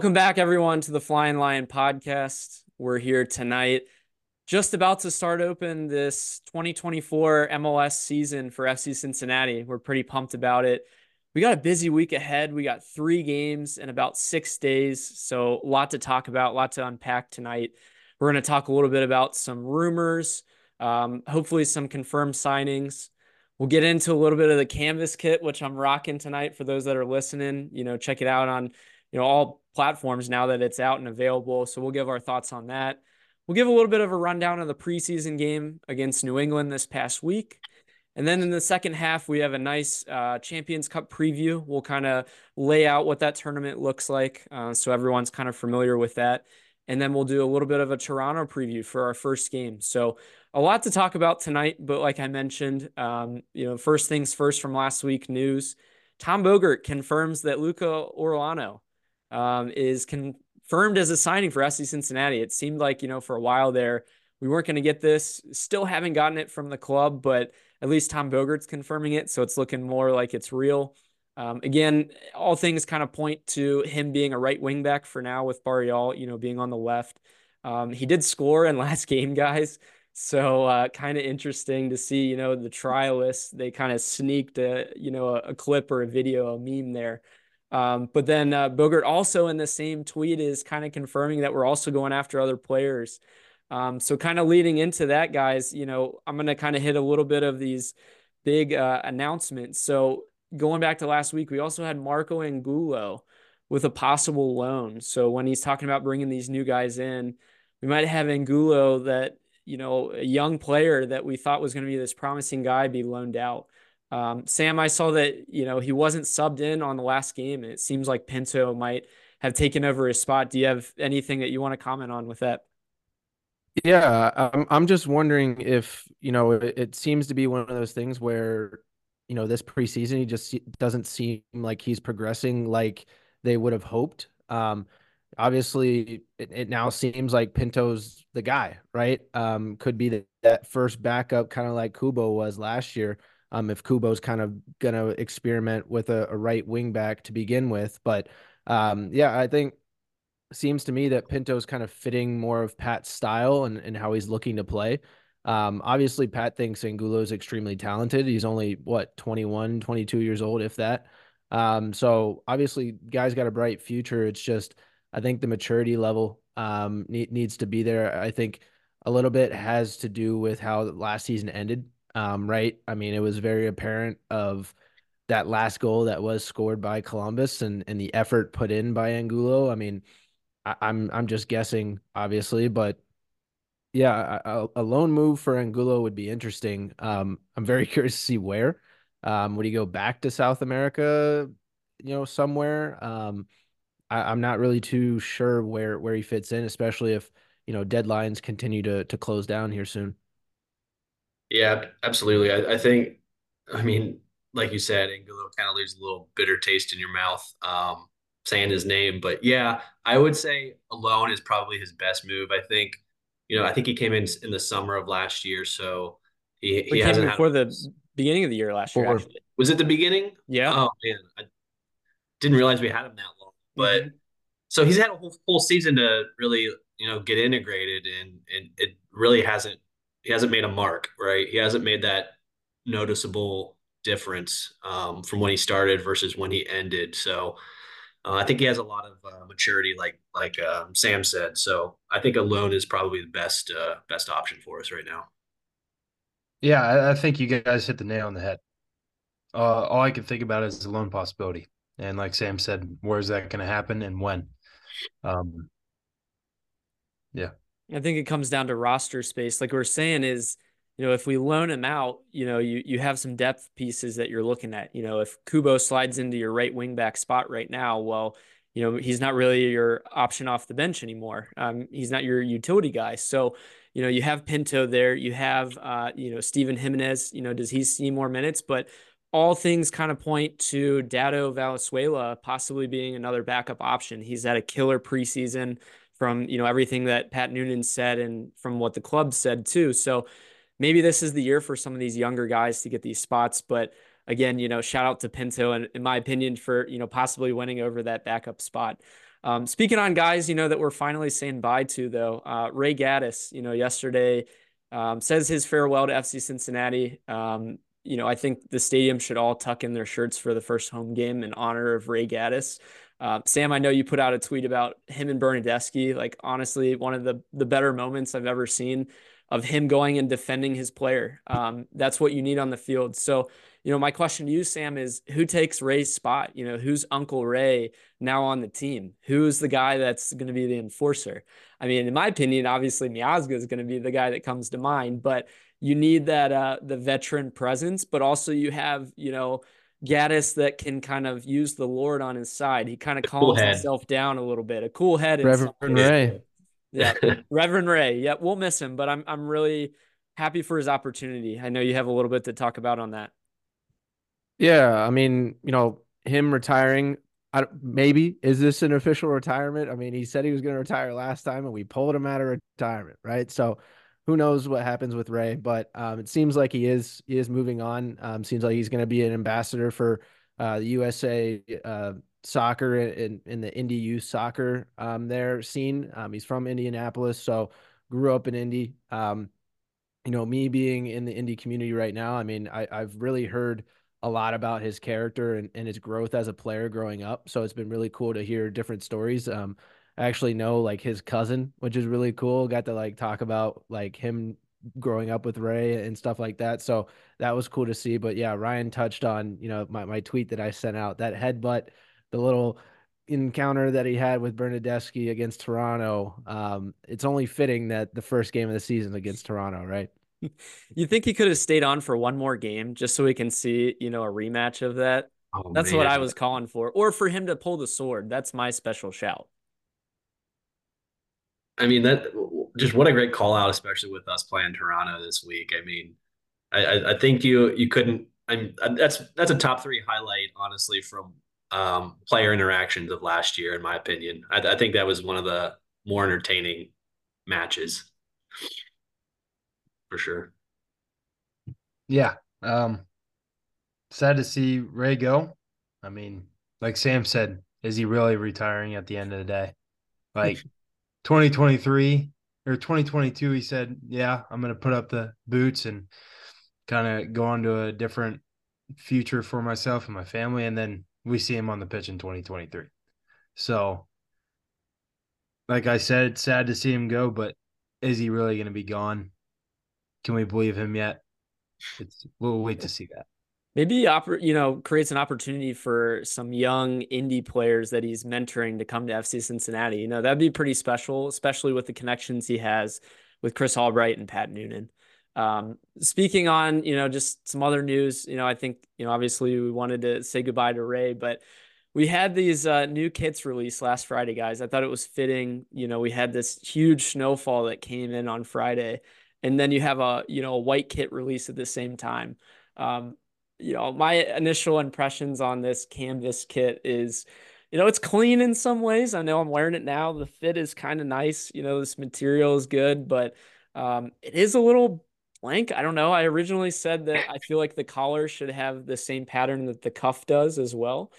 Welcome back, everyone, to the Flyin Lion podcast. We're here tonight, just about to start open this 2024 MLS season for FC Cincinnati. We're pretty pumped about it. We got a busy week ahead. We got three games in about six days. So, a lot to talk about, a lot to unpack tonight. We're going to talk a little bit about some rumors, um, hopefully, some confirmed signings. We'll get into a little bit of the canvas kit, which I'm rocking tonight for those that are listening. You know, check it out on you know all platforms now that it's out and available. So we'll give our thoughts on that. We'll give a little bit of a rundown of the preseason game against New England this past week. And then in the second half, we have a nice uh, Champions Cup preview. We'll kind of lay out what that tournament looks like uh, so everyone's kind of familiar with that. And then we'll do a little bit of a Toronto preview for our first game. So a lot to talk about tonight. But like I mentioned, um, you know, first things first from last week news Tom Bogert confirms that Luca Orellano um, is confirmed as a signing for FC Cincinnati. It seemed like, you know, for a while there, we weren't going to get this. Still haven't gotten it from the club, but at least Tom Bogert's confirming it. So it's looking more like it's real. Um, again, all things kind of point to him being a right wing back for now with Barreal, you know, being on the left. Um, he did score in last game, guys. So uh, kind of interesting to see, you know, the trialists, they kind of sneaked a, you know, a, a clip or a video, a meme there um, but then uh, Bogert also in the same tweet is kind of confirming that we're also going after other players. Um, so kind of leading into that, guys, you know, I'm going to kind of hit a little bit of these big uh, announcements. So going back to last week, we also had Marco Angulo with a possible loan. So when he's talking about bringing these new guys in, we might have Angulo that, you know, a young player that we thought was going to be this promising guy be loaned out. Um, Sam, I saw that you know he wasn't subbed in on the last game, and it seems like Pinto might have taken over his spot. Do you have anything that you want to comment on with that? Yeah, I'm I'm just wondering if you know it, it seems to be one of those things where you know this preseason he just doesn't seem like he's progressing like they would have hoped. Um, obviously, it, it now seems like Pinto's the guy, right? Um, could be the, that first backup, kind of like Kubo was last year um, if Kubo's kind of going to experiment with a, a, right wing back to begin with. But um, yeah, I think seems to me that Pinto's kind of fitting more of Pat's style and, and how he's looking to play. Um, obviously, Pat thinks Angulo is extremely talented. He's only, what, 21, 22 years old, if that. Um, so obviously, guy's got a bright future. It's just, I think the maturity level um, need, needs to be there. I think a little bit has to do with how last season ended um, right? I mean, it was very apparent of that last goal that was scored by Columbus and and the effort put in by Angulo. I mean, I, am I'm, I'm just guessing, obviously, but yeah, a, a loan move for Angulo would be interesting. Um, I'm very curious to see where. Um, would he go back to South America? You know, somewhere. Um, I, I'm not really too sure where where he fits in, especially if you know deadlines continue to to close down here soon. Yeah, absolutely. I, I think, I mean, like you said, Angulo kind of leaves a little bitter taste in your mouth um, saying his name. But yeah, I would say alone is probably his best move. I think, you know, I think he came in in the summer of last year, so he, he hasn't before the beginning of the year last year. Actually. Was it the beginning? Yeah. Oh man, I didn't realize we had him that long. But mm-hmm. so he's had a whole full season to really, you know, get integrated, and and it really hasn't he hasn't made a mark, right? He hasn't made that noticeable difference um, from when he started versus when he ended. So uh, I think he has a lot of uh, maturity, like like um, Sam said. So I think a loan is probably the best uh, best option for us right now. Yeah, I, I think you guys hit the nail on the head. Uh, all I can think about is the loan possibility, and like Sam said, where is that going to happen and when? Um, yeah. I think it comes down to roster space. Like we are saying, is you know if we loan him out, you know you you have some depth pieces that you're looking at. You know if Kubo slides into your right wing back spot right now, well, you know he's not really your option off the bench anymore. Um, he's not your utility guy. So you know you have Pinto there. You have uh, you know Stiven Jimenez. You know does he see more minutes? But all things kind of point to Dado Valenzuela possibly being another backup option. He's had a killer preseason from you know everything that Pat Noonan said and from what the club said too. So maybe this is the year for some of these younger guys to get these spots. But again, you know, shout out to Pinto and in my opinion for you know possibly winning over that backup spot. Um, speaking on guys, you know, that we're finally saying bye to, though, uh, Ray Gaddis, you know, yesterday um, says his farewell to FC Cincinnati. Um, you know, I think the stadium should all tuck in their shirts for the first home game in honor of Ray Gaddis. Uh, Sam, I know you put out a tweet about him and Bernadeschi. Like, honestly, one of the the better moments I've ever seen of him going and defending his player. Um, that's what you need on the field. So, you know, my question to you, Sam, is who takes Ray's spot? You know, who's Uncle Ray now on the team? Who's the guy that's going to be the enforcer? I mean, in my opinion, obviously Miazga is going to be the guy that comes to mind, but you need that uh, the veteran presence, but also you have, you know, Gaddis that can kind of use the Lord on his side. He kind of calms cool himself down a little bit. A cool head. Reverend Ray. Yeah, Reverend Ray. Yeah, we'll miss him, but I'm I'm really happy for his opportunity. I know you have a little bit to talk about on that. Yeah, I mean, you know, him retiring. I, maybe is this an official retirement? I mean, he said he was going to retire last time, and we pulled him out of retirement, right? So, who knows what happens with Ray? But um, it seems like he is he is moving on. Um, seems like he's going to be an ambassador for uh, the USA uh, soccer in in the Indy youth soccer um, there scene. Um, he's from Indianapolis, so grew up in Indy. Um, you know, me being in the Indy community right now, I mean, I, I've really heard a lot about his character and, and his growth as a player growing up. So it's been really cool to hear different stories. Um, actually know like his cousin, which is really cool. Got to like talk about like him growing up with Ray and stuff like that. So that was cool to see. But yeah, Ryan touched on, you know, my, my tweet that I sent out, that headbutt, the little encounter that he had with Bernadeschi against Toronto. Um, it's only fitting that the first game of the season against Toronto, right? You think he could have stayed on for one more game just so we can see, you know, a rematch of that? Oh, That's man. what I was calling for. Or for him to pull the sword. That's my special shout. I mean, that just what a great call out, especially with us playing Toronto this week. I mean, I, I think you you couldn't. I mean, that's that's a top three highlight, honestly, from um, player interactions of last year, in my opinion. I, I think that was one of the more entertaining matches for sure. Yeah. Um, sad to see Ray go. I mean, like Sam said, is he really retiring at the end of the day? Like 2023 or 2022, he said, Yeah, I'm going to put up the boots and kind of go on to a different future for myself and my family. And then we see him on the pitch in 2023. So, like I said, it's sad to see him go, but is he really going to be gone? Can we believe him yet? It's, we'll wait to see that. Maybe you know creates an opportunity for some young indie players that he's mentoring to come to FC Cincinnati. You know that'd be pretty special, especially with the connections he has with Chris Albright and Pat Noonan. Um, speaking on you know just some other news, you know I think you know obviously we wanted to say goodbye to Ray, but we had these uh, new kits released last Friday, guys. I thought it was fitting. You know we had this huge snowfall that came in on Friday and then you have a you know a white kit release at the same time. Um, you know, my initial impressions on this canvas kit is, you know, it's clean in some ways. I know I'm wearing it now. The fit is kind of nice. You know, this material is good, but um, it is a little blank. I don't know. I originally said that I feel like the collar should have the same pattern that the cuff does as well.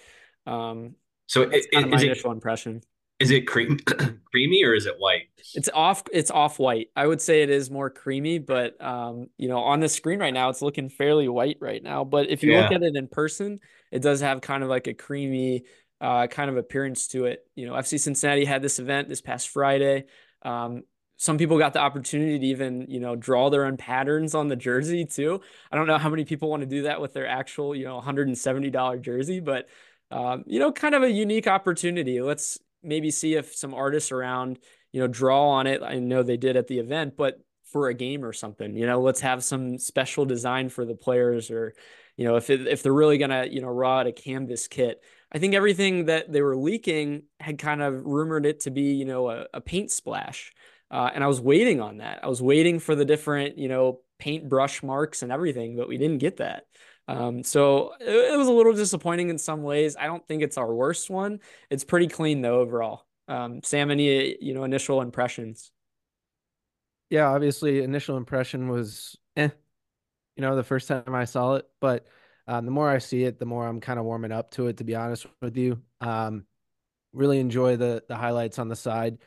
Um, so it, kind of my initial impression. Is it cream creamy or is it white? It's off. It's off white. I would say it is more creamy, but um, you know, on the screen right now, it's looking fairly white right now. But if you yeah. look at it in person, it does have kind of like a creamy uh, kind of appearance to it. You know, FC Cincinnati had this event this past Friday. Um, some people got the opportunity to even you know draw their own patterns on the jersey too. I don't know how many people want to do that with their actual you know $170 jersey, but um, you know, kind of a unique opportunity. Let's maybe see if some artists around, you know, draw on it. I know they did at the event, but for a game or something, you know, let's have some special design for the players or, you know, if it, if they're really gonna, you know, raw out a canvas kit. I think everything that they were leaking had kind of rumored it to be, you know, a, a paint splash. Uh, and I was waiting on that. I was waiting for the different, you know, paint brush marks and everything, but we didn't get that. Um, so it, it, was a little disappointing in some ways. I don't think it's our worst one. It's pretty clean though overall. Um, Sam, any you know initial impressions? Yeah, obviously initial impression was eh. You know, the first time I saw it, but um, the more I see it, the more I'm kind of warming up to it. To be honest with you, um, really enjoy the the highlights on the side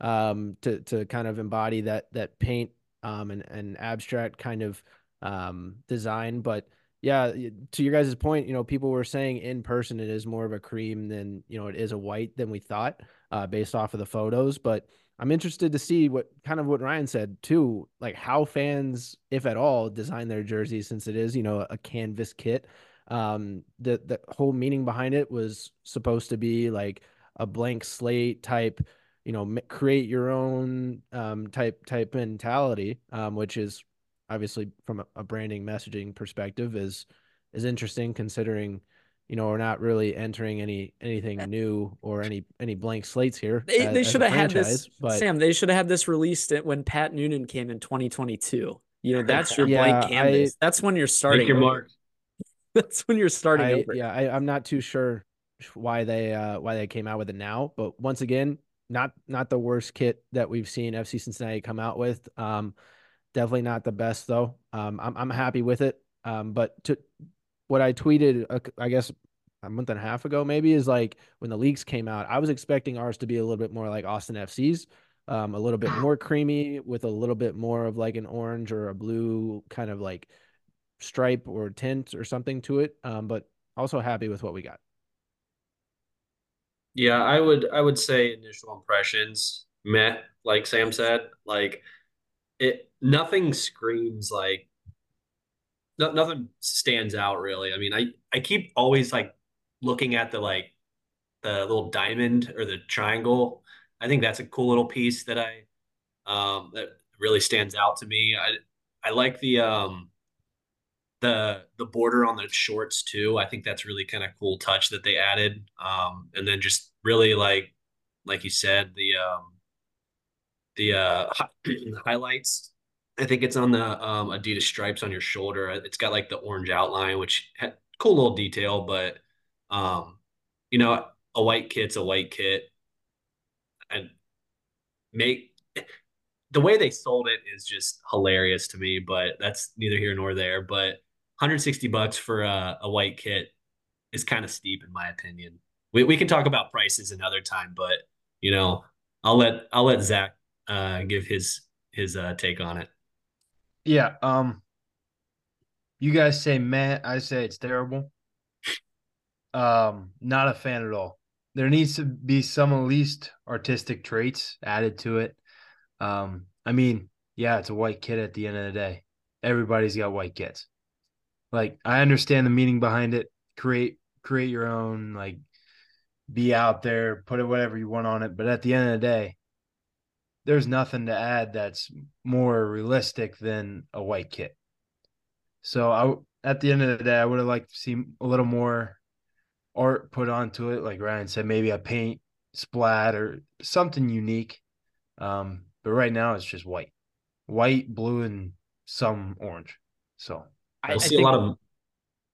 um, to to kind of embody that that paint um, and and abstract kind of um, design. But yeah, to your guys' point, you know, people were saying in person it is more of a cream than you know it is a white than we thought uh, based off of the photos. But I'm interested to see what kind of what Ryan said too, like how fans, if at all, design their jerseys since it is you know a canvas kit. Um, the the whole meaning behind it was supposed to be like a blank slate type you know create your own um, type type mentality um, which is obviously from a, a, branding messaging perspective is is interesting considering you know we're not really entering any anything new or any any blank slates here they, as, they should have had this but sam they should have had this released when pat noonan came in 2022 you know that's your yeah, blank canvas. I, that's when you're starting your mark. That's when you're starting I, over. yeah I, i'm not too sure why they uh why they came out with it now but once again not not the worst kit that we've seen FC Cincinnati come out with. Um, definitely not the best though. Um, I'm I'm happy with it. Um, but to what I tweeted, uh, I guess a month and a half ago, maybe is like when the leaks came out, I was expecting ours to be a little bit more like Austin FC's, um, a little bit more creamy with a little bit more of like an orange or a blue kind of like stripe or tint or something to it. Um, but also happy with what we got. Yeah, I would I would say initial impressions, meh, like Sam said. Like it nothing screams like no, nothing stands out really. I mean, I I keep always like looking at the like the little diamond or the triangle. I think that's a cool little piece that I um that really stands out to me. I I like the um the the border on the shorts too. I think that's really kind of cool touch that they added. Um, and then just really like like you said the um, the uh, highlights. I think it's on the um, Adidas stripes on your shoulder. It's got like the orange outline, which had cool little detail, but um, you know, a white kit's a white kit, and make the way they sold it is just hilarious to me. But that's neither here nor there. But 160 bucks for a, a white kit is kind of steep in my opinion. We we can talk about prices another time, but you know, I'll let I'll let Zach uh, give his his uh, take on it. Yeah. Um. You guys say Matt. I say it's terrible. Um. Not a fan at all. There needs to be some at least artistic traits added to it. Um. I mean, yeah, it's a white kid at the end of the day. Everybody's got white kids. Like I understand the meaning behind it. Create create your own like be out there, put it whatever you want on it. But at the end of the day, there's nothing to add that's more realistic than a white kit. So I at the end of the day, I would have liked to see a little more art put onto it, like Ryan said, maybe a paint splat or something unique. Um, but right now it's just white, white, blue, and some orange. So We'll I, see I think, a lot of.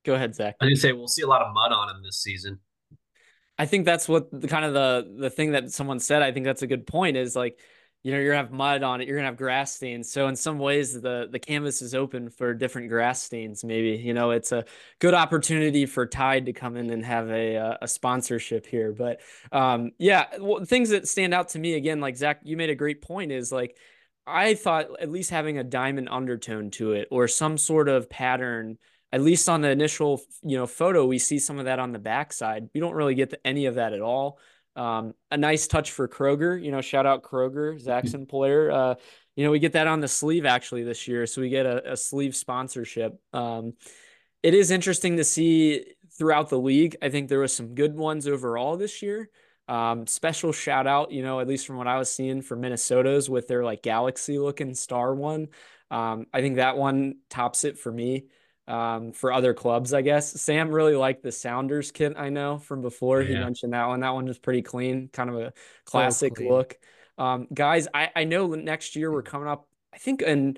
Go ahead, Zach. I didn't say we'll see a lot of mud on him this season. I think that's what the kind of the the thing that someone said. I think that's a good point. Is like, you know, you're gonna have mud on it. You're gonna have grass stains. So in some ways, the the canvas is open for different grass stains. Maybe you know, it's a good opportunity for Tide to come in and have a uh, a sponsorship here. But um, yeah, well, things that stand out to me again, like Zach, you made a great point. Is like I thought at least having a diamond undertone to it or some sort of pattern, at least on the initial, you know, photo, we see some of that on the backside. We don't really get any of that at all. Um, a nice touch for Kroger, you know, shout out Kroger, Zach's employer. Uh, you know, we get that on the sleeve actually this year. So we get a, a sleeve sponsorship. Um, it is interesting to see throughout the league. I think there was some good ones overall this year. Um, special shout out, you know, at least from what I was seeing for Minnesota's with their like galaxy looking star one. Um, I think that one tops it for me. Um, for other clubs, I guess. Sam really liked the Sounders kit. I know from before. Yeah. He mentioned that one. That one was pretty clean, kind of a classic look. Um, guys, I, I know next year we're coming up. I think in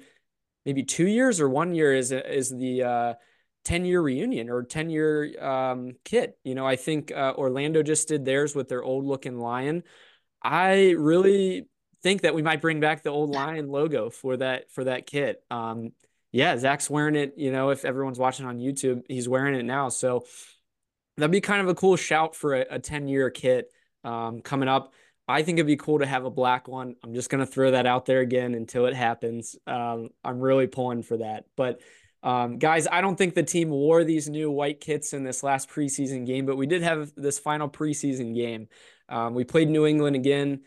maybe two years or one year is is the uh, 10 year reunion or 10 year um, kit. You know, I think uh, Orlando just did theirs with their old looking lion. I really think that we might bring back the old lion logo for that for that kit. Um, yeah, Zach's wearing it. You know, if everyone's watching on YouTube, he's wearing it now. So that'd be kind of a cool shout for a, a 10 year kit. um, coming up. I think it'd be cool to have a black one. I'm just gonna throw that out there again until it happens. Um, I'm really pulling for that. But um, guys, I don't think the team wore these new white kits in this last preseason game, but we did have this final preseason game. Um, we played New England again,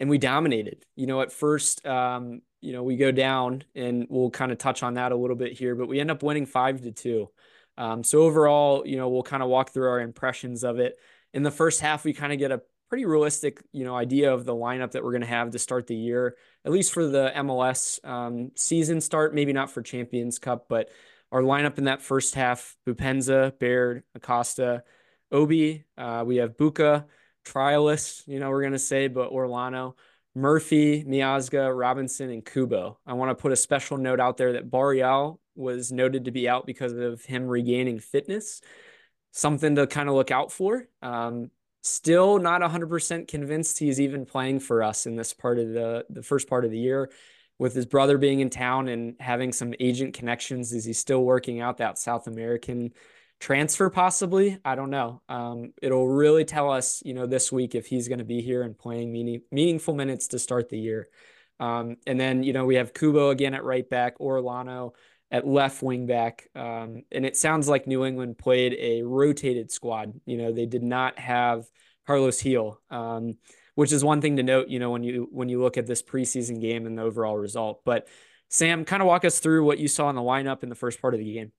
and we dominated. You know, at first, um, you know, we go down, and we'll kind of touch on that a little bit here, but we end up winning five to two. Um, so overall, you know, we'll kind of walk through our impressions of it. In the first half, we kind of get a pretty realistic, you know, idea of the lineup that we're going to have to start the year, at least for the MLS um, season start. Maybe not for Champions Cup, but our lineup in that first half: Boupendza, Baird, Acosta, Obi. Uh, we have Bucha, Trialist. You know, we're going to say, but Orellano. Murphy, Miazga, Robinson, and Kubo. I want to put a special note out there that Barreal was noted to be out because of him regaining fitness. Something to kind of look out for. Um, still not 100% convinced he's even playing for us in this part of the the first part of the year with his brother being in town and having some agent connections is he still working out that south american transfer possibly i don't know um, it'll really tell us you know this week if he's going to be here and playing meaning, meaningful minutes to start the year um, and then you know we have kubo again at right back Orellano at left wing back. Um, and it sounds like New England played a rotated squad. You know, they did not have Carles Gil um, which is one thing to note, you know, when you when you look at this preseason game and the overall result. But Sam, kind of walk us through what you saw in the lineup in the first part of the game.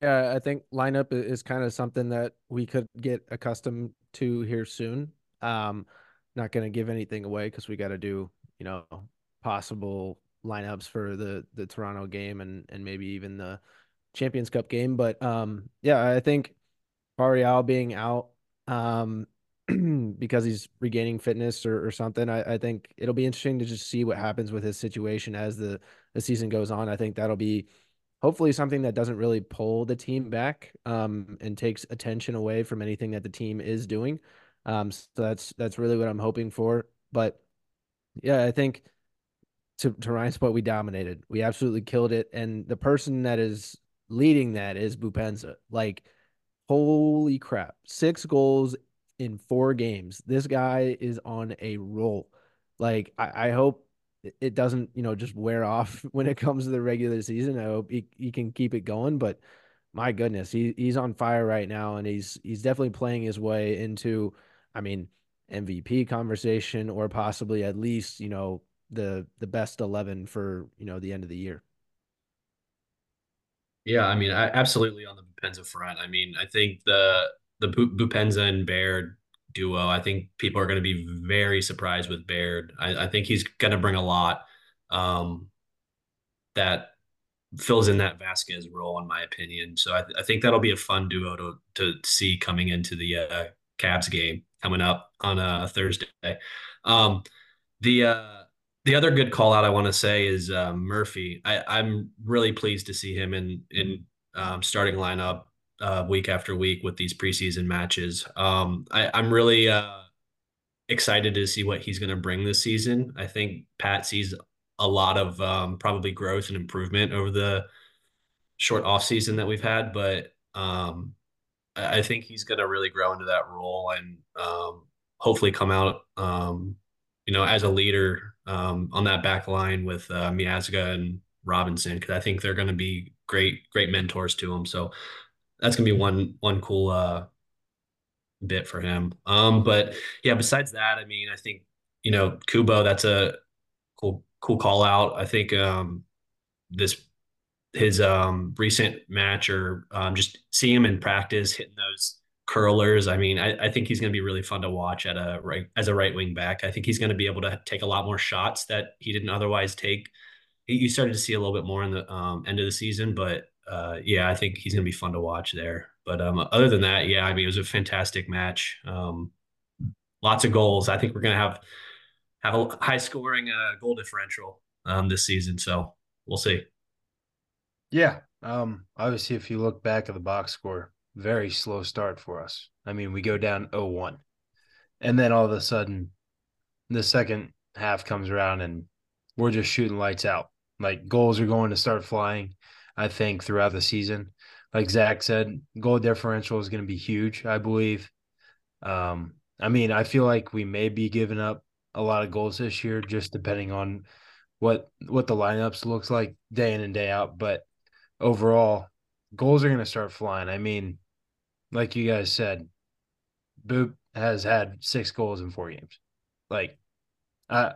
Yeah, I think lineup is kind of something that we could get accustomed to here soon. Um, not going to give anything away because we got to do, you know, possible lineups for the the Toronto game and and maybe even the Champions Cup game. But um, yeah, I think Barreal being out um, because he's regaining fitness or, or something. I, I think it'll be interesting to just see what happens with his situation as the the season goes on. I think that'll be hopefully something that doesn't really pull the team back um, and takes attention away from anything that the team is doing. Um, so that's that's really what I'm hoping for. But yeah, I think to, to Ryan's point, we dominated. We absolutely killed it. And the person that is leading that is Boupendza. Like, holy crap. Six goals in four games. This guy is on a roll. Like, I, I hope it doesn't, you know, just wear off when it comes to the regular season. I hope he, he can keep it going. But my goodness, he, he's on fire right now. And he's he's definitely playing his way into, I mean, MVP conversation or possibly at least, you know, the the best 11 for you know the end of the year yeah i mean I, absolutely on the Boupendza front i mean i think the the Boupendza and baird duo. I think people are going to be very surprised with baird. I, I think he's going to bring a lot um, that fills in that Vazquez role in my opinion. So i, I think that'll be a fun duo to to see coming into the uh, Cavs game coming up on a thursday. Um, the uh the other good call out I want to say is uh, Murphy. I, am really pleased to see him in in um, starting lineup uh, week after week with these preseason matches. Um, I, am really uh, excited to see what he's going to bring this season. I think Pat sees a lot of um, probably growth and improvement over the short off season that we've had, but um, I think he's going to really grow into that role and um, hopefully come out, um, you know, as a leader um, on that back line with uh, Miazga and Robinson because I think they're going to be great great mentors to him. So that's to be one one cool uh, bit for him. Um, but yeah, besides that, I mean, I think you know Kubo. That's a cool cool call out. I think um, this his um, recent match or um, just see him in practice hitting those curlers. I mean, I, I think he's going to be really fun to watch at a right as a right wing back. I think he's going to be able to take a lot more shots that he didn't otherwise take. You started to see a little bit more in the um, end of the season, but uh, yeah, I think he's going to be fun to watch there. But um, other than that, yeah, I mean, it was a fantastic match. Um, lots of goals. I think we're going to have have a high scoring uh, goal differential um, this season. So we'll see. Yeah. Um, obviously, if you look back at the box score, very slow start for us. I mean, we go down 0-1. And then all of a sudden the second half comes around and we're just shooting lights out. Like goals are going to start flying, I think, throughout the season. Like Zach said, goal differential is going to be huge, I believe. Um, I mean, I feel like we may be giving up a lot of goals this year, just depending on what what the lineups looks like day in and day out. But overall, goals are going to start flying. I mean, like you guys said, Boop has had six goals in four games. Like, I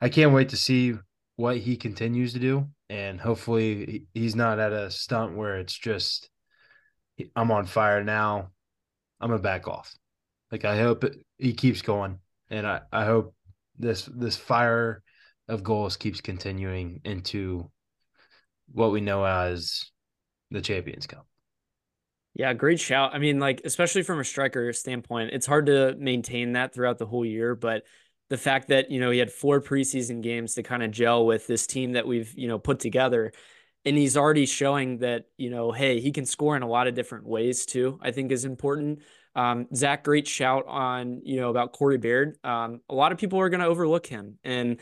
I can't wait to see what he continues to do, and hopefully he's not at a stunt where it's just I'm on fire now. I'm gonna back off. Like I hope it, he keeps going, and I I hope this this fire of goals keeps continuing into what we know as the Champions Cup. Yeah, great shout. I mean, like, especially from a striker standpoint, it's hard to maintain that throughout the whole year. But the fact that, you know, he had four preseason games to kind of gel with this team that we've, you know, put together. And he's already showing that, you know, hey, he can score in a lot of different ways too, I think is important. Um, Zach, great shout on, you know, about Corey Baird. Um, a lot of people are going to overlook him. And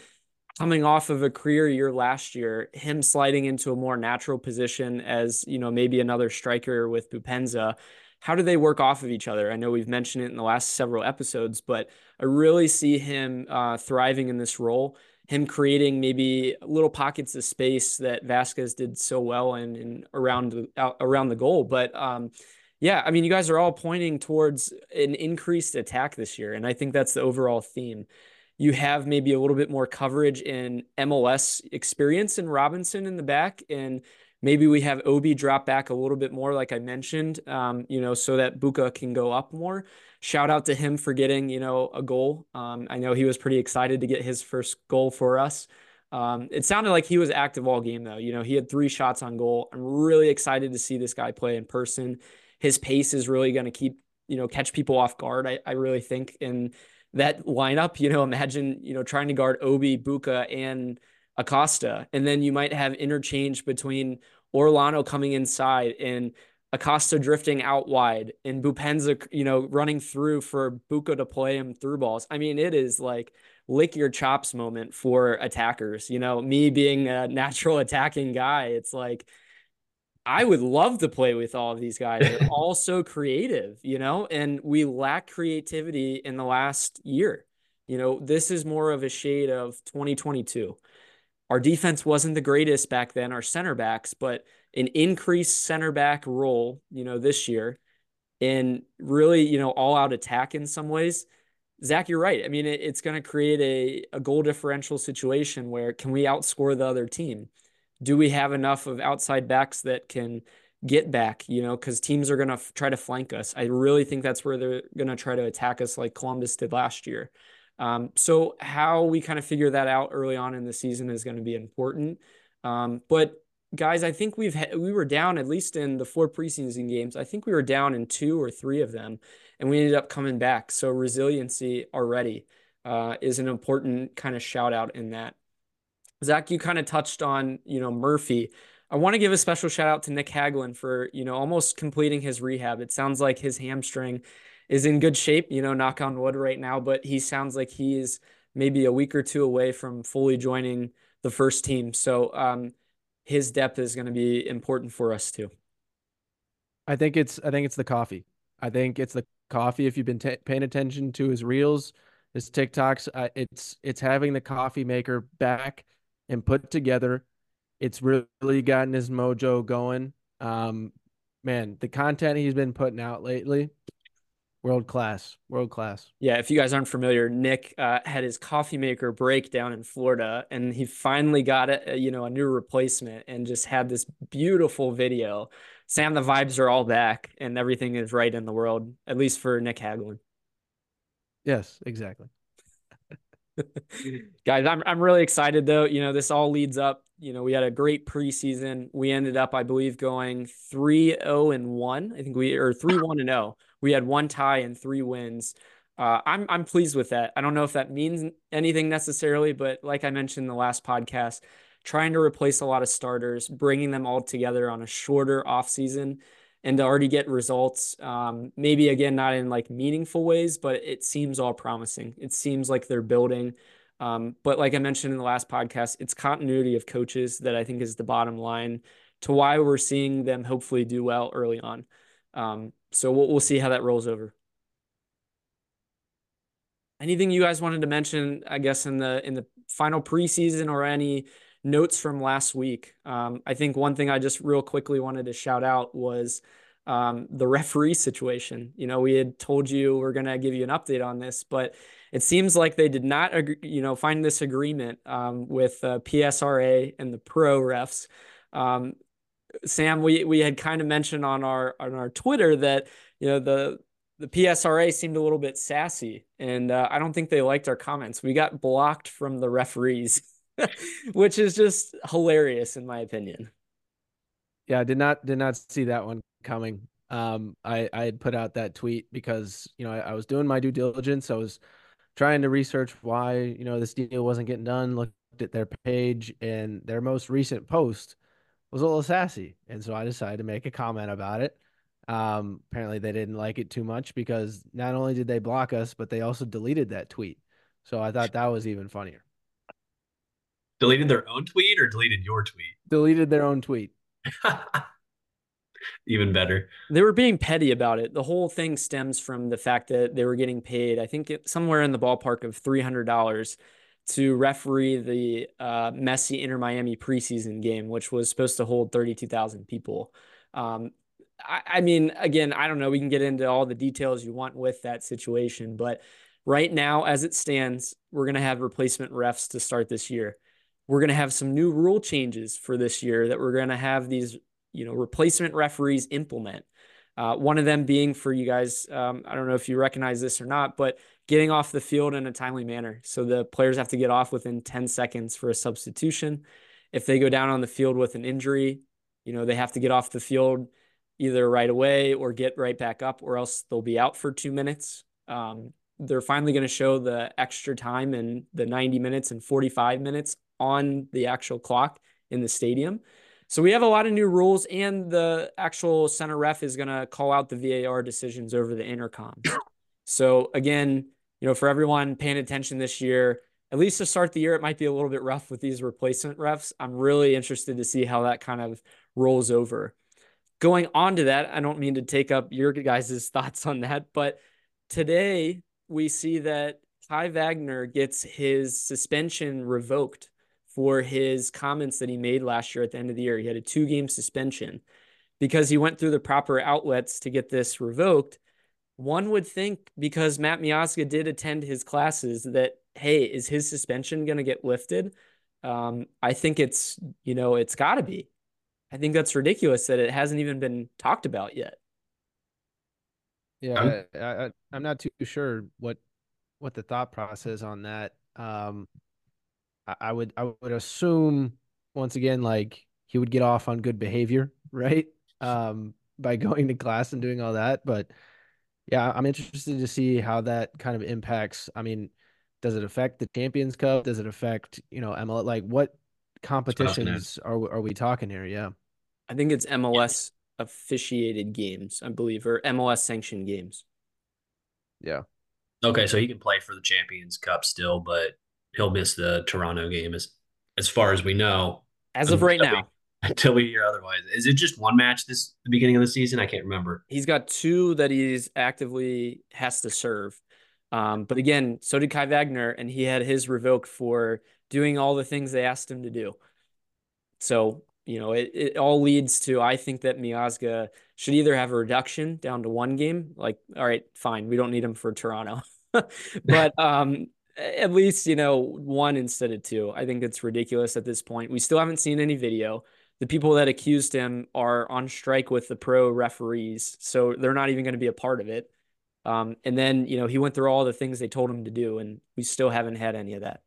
coming off of a career year last year, him sliding into a more natural position as, you know, maybe another striker with Boupendza how do they work off of each other? I know we've mentioned it in the last several episodes, but I really see him uh, thriving in this role, him creating maybe little pockets of space that Vazquez did so well in, in around, uh, around the goal. But, um, yeah, I mean, you guys are all pointing towards an increased attack this year, and I think that's the overall theme you have maybe a little bit more coverage in MLS experience in Robinson in the back. And maybe we have Obi drop back a little bit more, like I mentioned, um, you know, so that Bucha can go up more. Shout out to him for getting, you know, a goal. Um, I know he was pretty excited to get his first goal for us. Um, it sounded like he was active all game, though. You know, he had three shots on goal. I'm really excited to see this guy play in person. His pace is really going to keep, you know, catch people off guard. I, I really think. And that lineup, you know, imagine, you know, trying to guard Obi, Bucha, and Acosta. And then you might have interchange between Orellano coming inside and Acosta drifting out wide and Boupendza, you know, running through for Bucha to play him through balls. I mean, it is like lick your chops moment for attackers. You know, me being a natural attacking guy, it's like I would love to play with all of these guys. They're all so creative, you know, and we lack creativity in the last year. You know, this is more of a shade of 2022. Our defense wasn't the greatest back then, our center backs, but an increased center back role, you know, this year in really, you know, all out attack in some ways. Zach, you're right. I mean, it, it's going to create a, a goal differential situation where can we outscore the other team? do we have enough of outside backs that can get back, you know, because teams are going to f- try to flank us. I really think that's where they're going to try to attack us like Columbus did last year. Um, so, how we kind of figure that out early on in the season is going to be important. Um, but guys, I think we've we were down at least in the four preseason games. I think we were down in two or three of them, and we ended up coming back. So resiliency already uh, is an important kind of shout out in that. Zach, you kind of touched on, you know, Murphy. I want to give a special shout out to Nick Hagglund for, you know, almost completing his rehab. It sounds like his hamstring is in good shape, you know, knock on wood right now, but he sounds like he is maybe a week or two away from fully joining the first team. So um, his depth is going to be important for us too. I think it's I think it's the coffee. I think it's the coffee. If you've been t- paying attention to his reels, his TikToks, uh, it's it's having the coffee maker back and put together. It's really gotten his mojo going. Um, man, the content he's been putting out lately, world class, world class. Yeah, if you guys aren't familiar, Nick uh, had his coffee maker break down in Florida, and he finally got uh, you know, a new replacement, and just had this beautiful video. Sam, the vibes are all back, and everything is right in the world, at least for Nick Hagglund. Yes, exactly. Guys, I'm I'm really excited though. You know, this all leads up. You know, we had a great preseason. We ended up, I believe, going 3-0 and 1. I think we or 3-1 and 0. We had one tie and three wins. Uh, I'm I'm pleased with that. I don't know if that means anything necessarily, but like I mentioned in the last podcast, trying to replace a lot of starters, bringing them all together on a shorter off season and to already get results. Um, maybe again, not in like meaningful ways, but it seems all promising. It seems like they're building. Um, but like I mentioned in the last podcast, it's continuity of coaches that I think is the bottom line to why we're seeing them hopefully do well early on. Um, so we'll, we'll see how that rolls over. anything you guys wanted to mention, I guess, in the in the final preseason or any notes from last week? Um, I think one thing I just real quickly wanted to shout out was um, the referee situation. You know, we had told you we're going to give you an update on this, but it seems like they did not, agree, you know, find this agreement um, with uh, PSRA and the pro refs. Um, Sam, we we had kind of mentioned on our on our Twitter that you know the the PSRA seemed a little bit sassy, and uh, I don't think they liked our comments. We got blocked from the referees, which is just hilarious in my opinion. Yeah, did not did not see that one coming. Um, I I had put out that tweet because you know I, I was doing my due diligence. I was trying to research why you know this deal wasn't getting done. Looked at their page, and their most recent post was a little sassy, and so I decided to make a comment about it. Um, apparently they didn't like it too much because not only did they block us, but they also deleted that tweet. So I thought that was even funnier. Deleted their own tweet or deleted your tweet? Deleted their own tweet. even better. They were being petty about it. The whole thing stems from the fact that they were getting paid, I think, somewhere in the ballpark of three hundred dollars to referee the uh, Messi Inter Miami preseason game, which was supposed to hold thirty two thousand people. Um, I, I mean, again, I don't know. We can get into all the details you want with that situation, but right now, as it stands, we're going to have replacement refs to start this year. We're going to have some new rule changes for this year that we're going to have these, you know, replacement referees implement. Uh, one of them being for you guys, um, I don't know if you recognize this or not, but getting off the field in a timely manner. So the players have to get off within 10 seconds for a substitution. If they go down on the field with an injury, you know, they have to get off the field either right away or get right back up, or else they'll be out for two minutes. Um, they're finally going to show the extra time and the 90 minutes and 45 minutes on the actual clock in the stadium. So we have a lot of new rules, and the actual center ref is going to call out the VAR decisions over the intercom. So again, you know, for everyone paying attention this year, at least to start the year, it might be a little bit rough with these replacement refs. I'm really interested to see how that kind of rolls over going on to that, I don't mean to take up your guys' thoughts on that, but today we see that Kai Wagner gets his suspension revoked for his comments that he made last year at the end of the year. He had a two game suspension because he went through the proper outlets to get this revoked. One would think because Matt Miazga did attend his classes that, hey, is his suspension going to get lifted? Um, I think it's, you know, it's got to be. I think that's ridiculous that it hasn't even been talked about yet. Yeah, I, I, I'm not too sure what what the thought process on that. Um, I, I would I would assume once again like he would get off on good behavior, right? Um, by going to class and doing all that, but yeah, I'm interested to see how that kind of impacts. I mean, does it affect the Champions Cup? Does it affect you know ML? Like what competitions are are we talking here? Yeah, I think it's MLS officiated games, I believe, or MLS sanctioned games. Yeah. Okay, so he can play for the Champions Cup still, but he'll miss the Toronto game as as far as we know. As of right now. until we hear otherwise. Is it just one match this the beginning of the season? I can't remember. He's got two that he's actively has to serve. Um, but again, so did Kai Wagner, and he had his revoked for doing all the things they asked him to do. So, you know, it, it all leads to I think that Miazga should either have a reduction down to one game, like, all right, fine, we don't need him for Toronto. but um at least, you know, one instead of two. I think it's ridiculous at this point. We still haven't seen any video. The people that accused him are on strike with the pro referees, so they're not even going to be a part of it. Um, and then, you know, he went through all the things they told him to do, and we still haven't had any of that.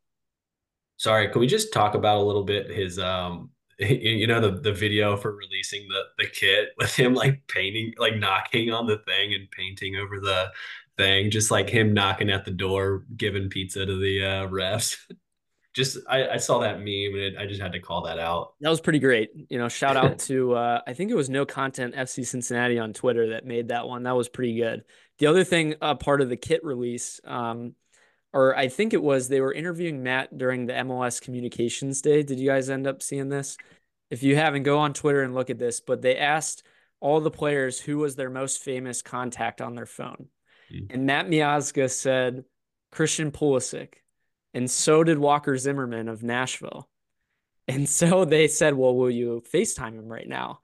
Sorry, can we just talk about a little bit his um you know the the video for releasing the the kit with him like painting like knocking on the thing and painting over the thing just like him knocking at the door giving pizza to the uh, refs just I, I saw that meme and it, I just had to call that out. That was pretty great. You know, shout out to uh, I think it was No Content FC Cincinnati on Twitter that made that one. That was pretty good. The other thing, uh, part of the kit release, um, or I think it was they were interviewing Matt during the MLS Communications Day. Did you guys end up seeing this? If you haven't, go on Twitter and look at this. But they asked all the players who was their most famous contact on their phone. Mm. And Matt Miazga said Christian Pulisic, and so did Walker Zimmerman of Nashville. And so they said, Well, will you FaceTime him right now?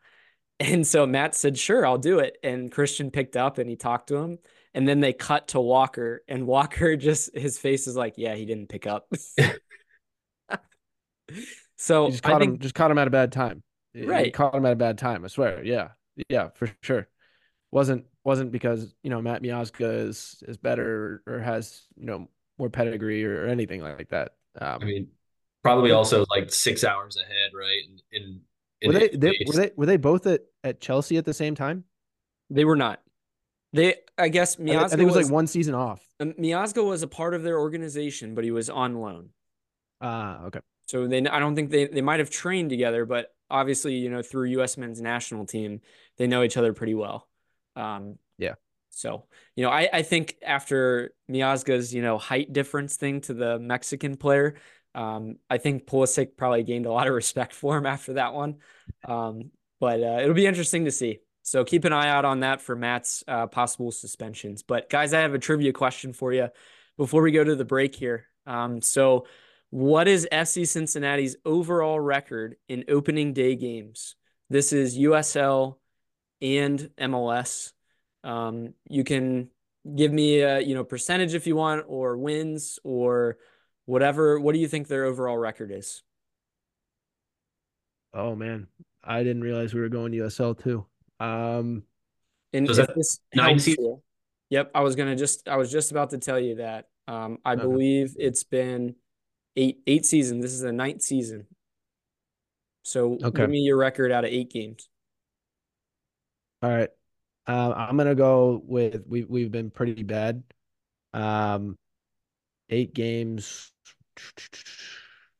And so Matt said, Sure, I'll do it. And Christian picked up and he talked to him. And then they cut to Walker, and Walker just his face is like, Yeah, he didn't pick up. so You just caught I think him just caught him at a bad time. Right. caught him at a bad time, I swear. Yeah. Yeah, for sure. Wasn't wasn't because, you know, Matt Miazga is is better or, or has, you know, more pedigree or, or anything like that. Um, I mean, probably also like six hours ahead, right? In, in, in were they, they were they were they both at, at Chelsea at the same time? they were not. They, I guess, I, Miazga I think it was, was like one season off. Miazga was a part of their organization, but he was on loan. Ah, okay. So they, I don't think they, they might have trained together, but obviously, you know, through U.S. men's national team, they know each other pretty well. Um, Yeah. So, you know, I, I think after Miazga's, you know, height difference thing to the Mexican player, um, I think Pulisic probably gained a lot of respect for him after that one. Um, but uh, it'll be interesting to see. So keep an eye out on that for Matt's uh, possible suspensions. But guys, I have a trivia question for you before we go to the break here. Um, so what is FC Cincinnati's overall record in opening day games? This is USL and MLS. Um, you can give me a you know percentage if you want, or wins, or whatever. What do you think their overall record is? Oh man. I didn't realize we were going USL too. Um And So if this nine helps seasons? Yep, I was gonna just I was just about to tell you that. Um, I Okay. believe it's been eight eight seasons. This is the ninth season. So Okay. give me your record out of eight games. All right. Um I'm gonna go with we we've been pretty bad. Um eight games.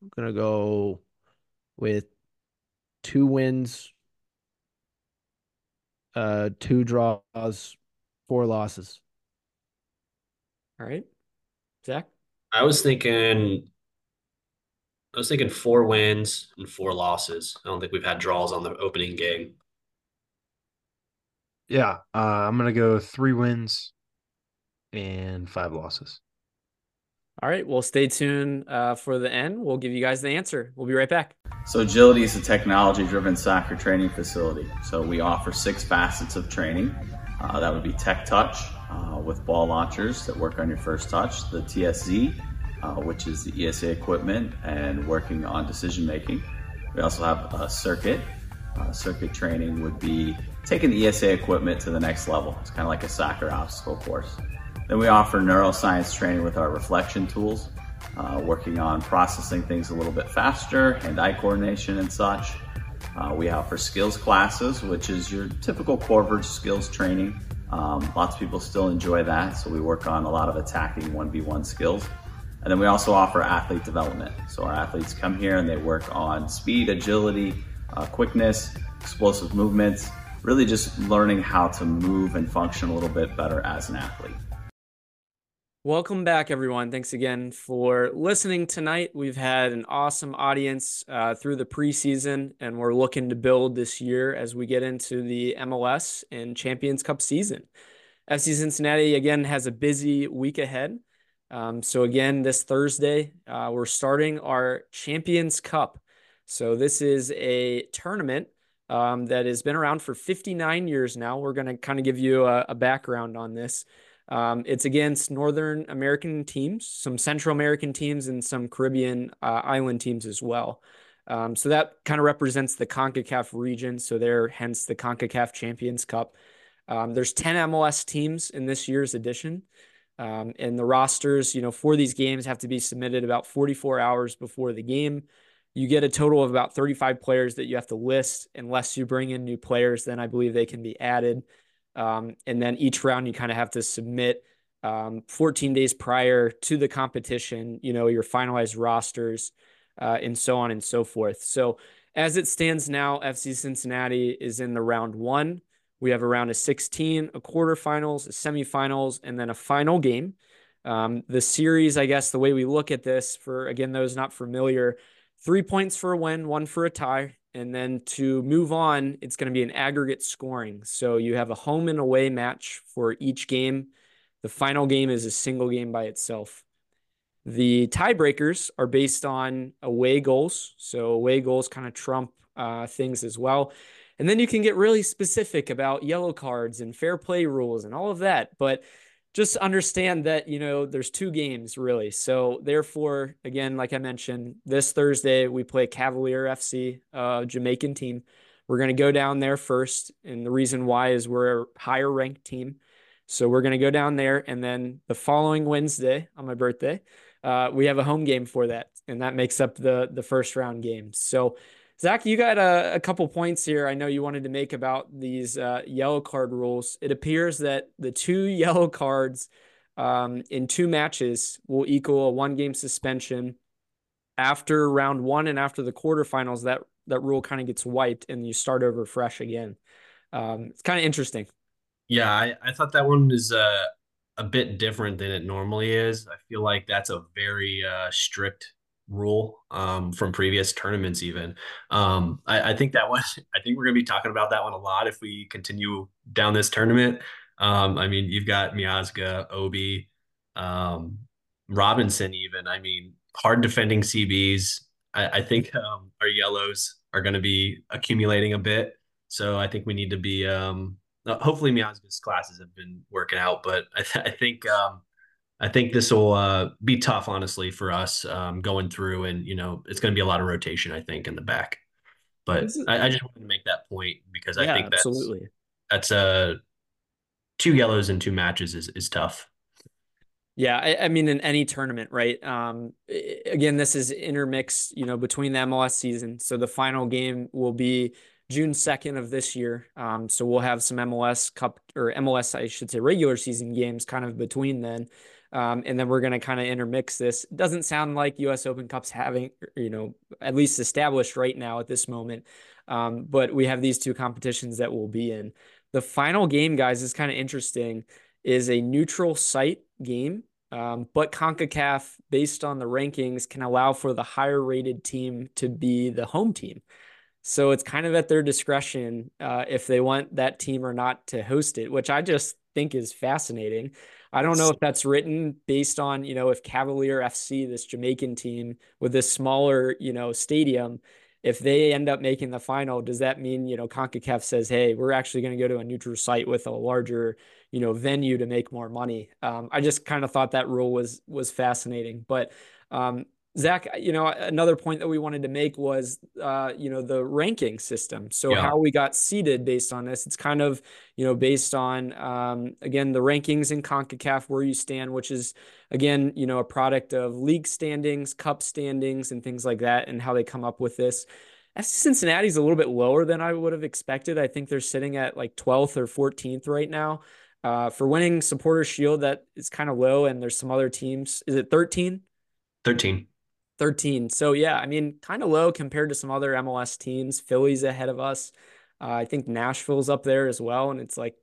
I'm gonna go with two wins, uh two draws, four losses. All right, Zach. I was thinking, I was thinking four wins and four losses. I don't think we've had draws on the opening game. Yeah, uh, I'm gonna go three wins and five losses. All right, well, stay tuned uh, for the end. We'll give you guys the answer. We'll be right back. So Agility is a technology-driven soccer training facility. So we offer six facets of training. Uh, that would be Tech Touch uh, with ball launchers that work on your first touch, the TSZ, uh, which is the ESA equipment and working on decision making. We also have a circuit. Uh, circuit training would be taking the ESA equipment to the next level. It's kind of like a soccer obstacle course. Then we offer neuroscience training with our reflection tools, uh, working on processing things a little bit faster, hand-eye coordination and such. Uh, we offer skills classes, which is your typical Coerver skills training. Um, lots of people still enjoy that, so we work on a lot of attacking 1v1 skills. And then we also offer athlete development. So our athletes come here and they work on speed, agility, uh, quickness, explosive movements, really just learning how to move and function a little bit better as an athlete. Welcome back, everyone. Thanks again for listening tonight. We've had an awesome audience uh, through the preseason, and we're looking to build this year as we get into the MLS and Champions Cup season. FC Cincinnati, again, has a busy week ahead. Um, so, again, this Thursday, uh, we're starting our Champions Cup. So, this is a tournament um, that has been around for 59 years now. We're going to kind of give you a, a background on this. Um, it's against Northern American teams, some Central American teams, and some Caribbean uh, island teams as well. Um, so that kind of represents the CONCACAF region. So they're hence the CONCACAF Champions Cup. Um, there's 10 MLS teams in this year's edition. Um, and the rosters, you know, for these games have to be submitted about 44 hours before the game. You get a total of about 35 players that you have to list. Unless you bring in new players, then I believe they can be added. Um, and then each round you kind of have to submit um, 14 days prior to the competition, you know, your finalized rosters uh, and so on and so forth. So as it stands now, FC Cincinnati is in the round one. We have a round of 16, a quarterfinals, a semifinals, and then a final game. Um, the series, I guess, the way we look at this, for again, those not familiar, three points for a win, one for a tie. And then to move on, it's going to be an aggregate scoring. So you have a home and away match for each game. The final game is a single game by itself. The tiebreakers are based on away goals. So away goals kind of trump uh, things as well. And then you can get really specific about yellow cards and fair play rules and all of that. But just understand that, you know, there's two games really. So therefore, again, like I mentioned, this Thursday we play Cavalier FC, uh, Jamaican team. We're going to go down there first. And the reason why is we're a higher ranked team. So we're going to go down there. And then the following Wednesday on my birthday, uh, we have a home game for that. And that makes up the, the first round games. So, Zach, you got a, a couple points here. I know you wanted to make about these uh, yellow card rules. It appears that the two yellow cards um, in two matches will equal a one game suspension. After round one and after the quarterfinals, that that rule kind of gets wiped and you start over fresh again. Um, it's kind of interesting. Yeah, I, I thought that one is uh, a bit different than it normally is. I feel like that's a very uh, strict rule um, from previous tournaments. Even um, I, I, think that one. I think we're going to be talking about that one a lot if we continue down this tournament. Um, I mean, you've got Miazga, Obi, um, Robinson. Even I mean, hard defending CBs. I, I think um, our yellows are going to be accumulating a bit. So I think we need to be. Um, hopefully, Miazga's classes have been working out, but I, th- I think I think this will uh, be tough, honestly, for us um, going through, and you know, it's going to be a lot of rotation. I think in the back, but is- I, I, just wanted to make that point because I think that's absolutely that's uh, two yellows in two matches is is tough. Yeah, I, I, mean, in any tournament, right? Um, again, this is intermixed, you know, between the MLS season. So the final game will be June 2nd of this year. Um, so we'll have some MLS Cup or MLS, I should say, regular season games kind of between then. Um, and then we're going to kind of intermix this. It doesn't sound like U.S. Open Cup's having, you know, at least established right now at this moment. Um, but we have these two competitions that we'll be in. The final game, guys, is kind of interesting. Is a neutral site game, um, but CONCACAF, based on the rankings, can allow for the higher rated team to be the home team. So it's kind of at their discretion uh, if they want that team or not to host it, which I just think is fascinating. I don't know if that's written based on, you know, if Cavalier FC, this Jamaican team with this smaller, you know, stadium, if they end up making the final, does that mean, you know, CONCACAF says, hey, we're actually going to go to a neutral site with a larger, you know, venue to make more money? Um, I just kind of thought that rule was was fascinating. But um, Zach, you know, another point that we wanted to make was, uh, you know, the ranking system. So yeah. how we got seated based on this, it's kind of, you know, based on, um, again, the rankings in CONCACAF, where you stand, which is, again, you know, a product of league standings, cup standings, and things like that, and how they come up with this. FC Cincinnati is a little bit lower than I would have expected. I think they're sitting at like 12th or 14th right now. Uh, for winning Supporter Shield, that is kind of low, and there's some other teams. Is it 13? 13. 13. So yeah, I mean, kind of low compared to some other MLS teams. Philly's ahead of us. Uh, I think Nashville's up there as well, and it's like,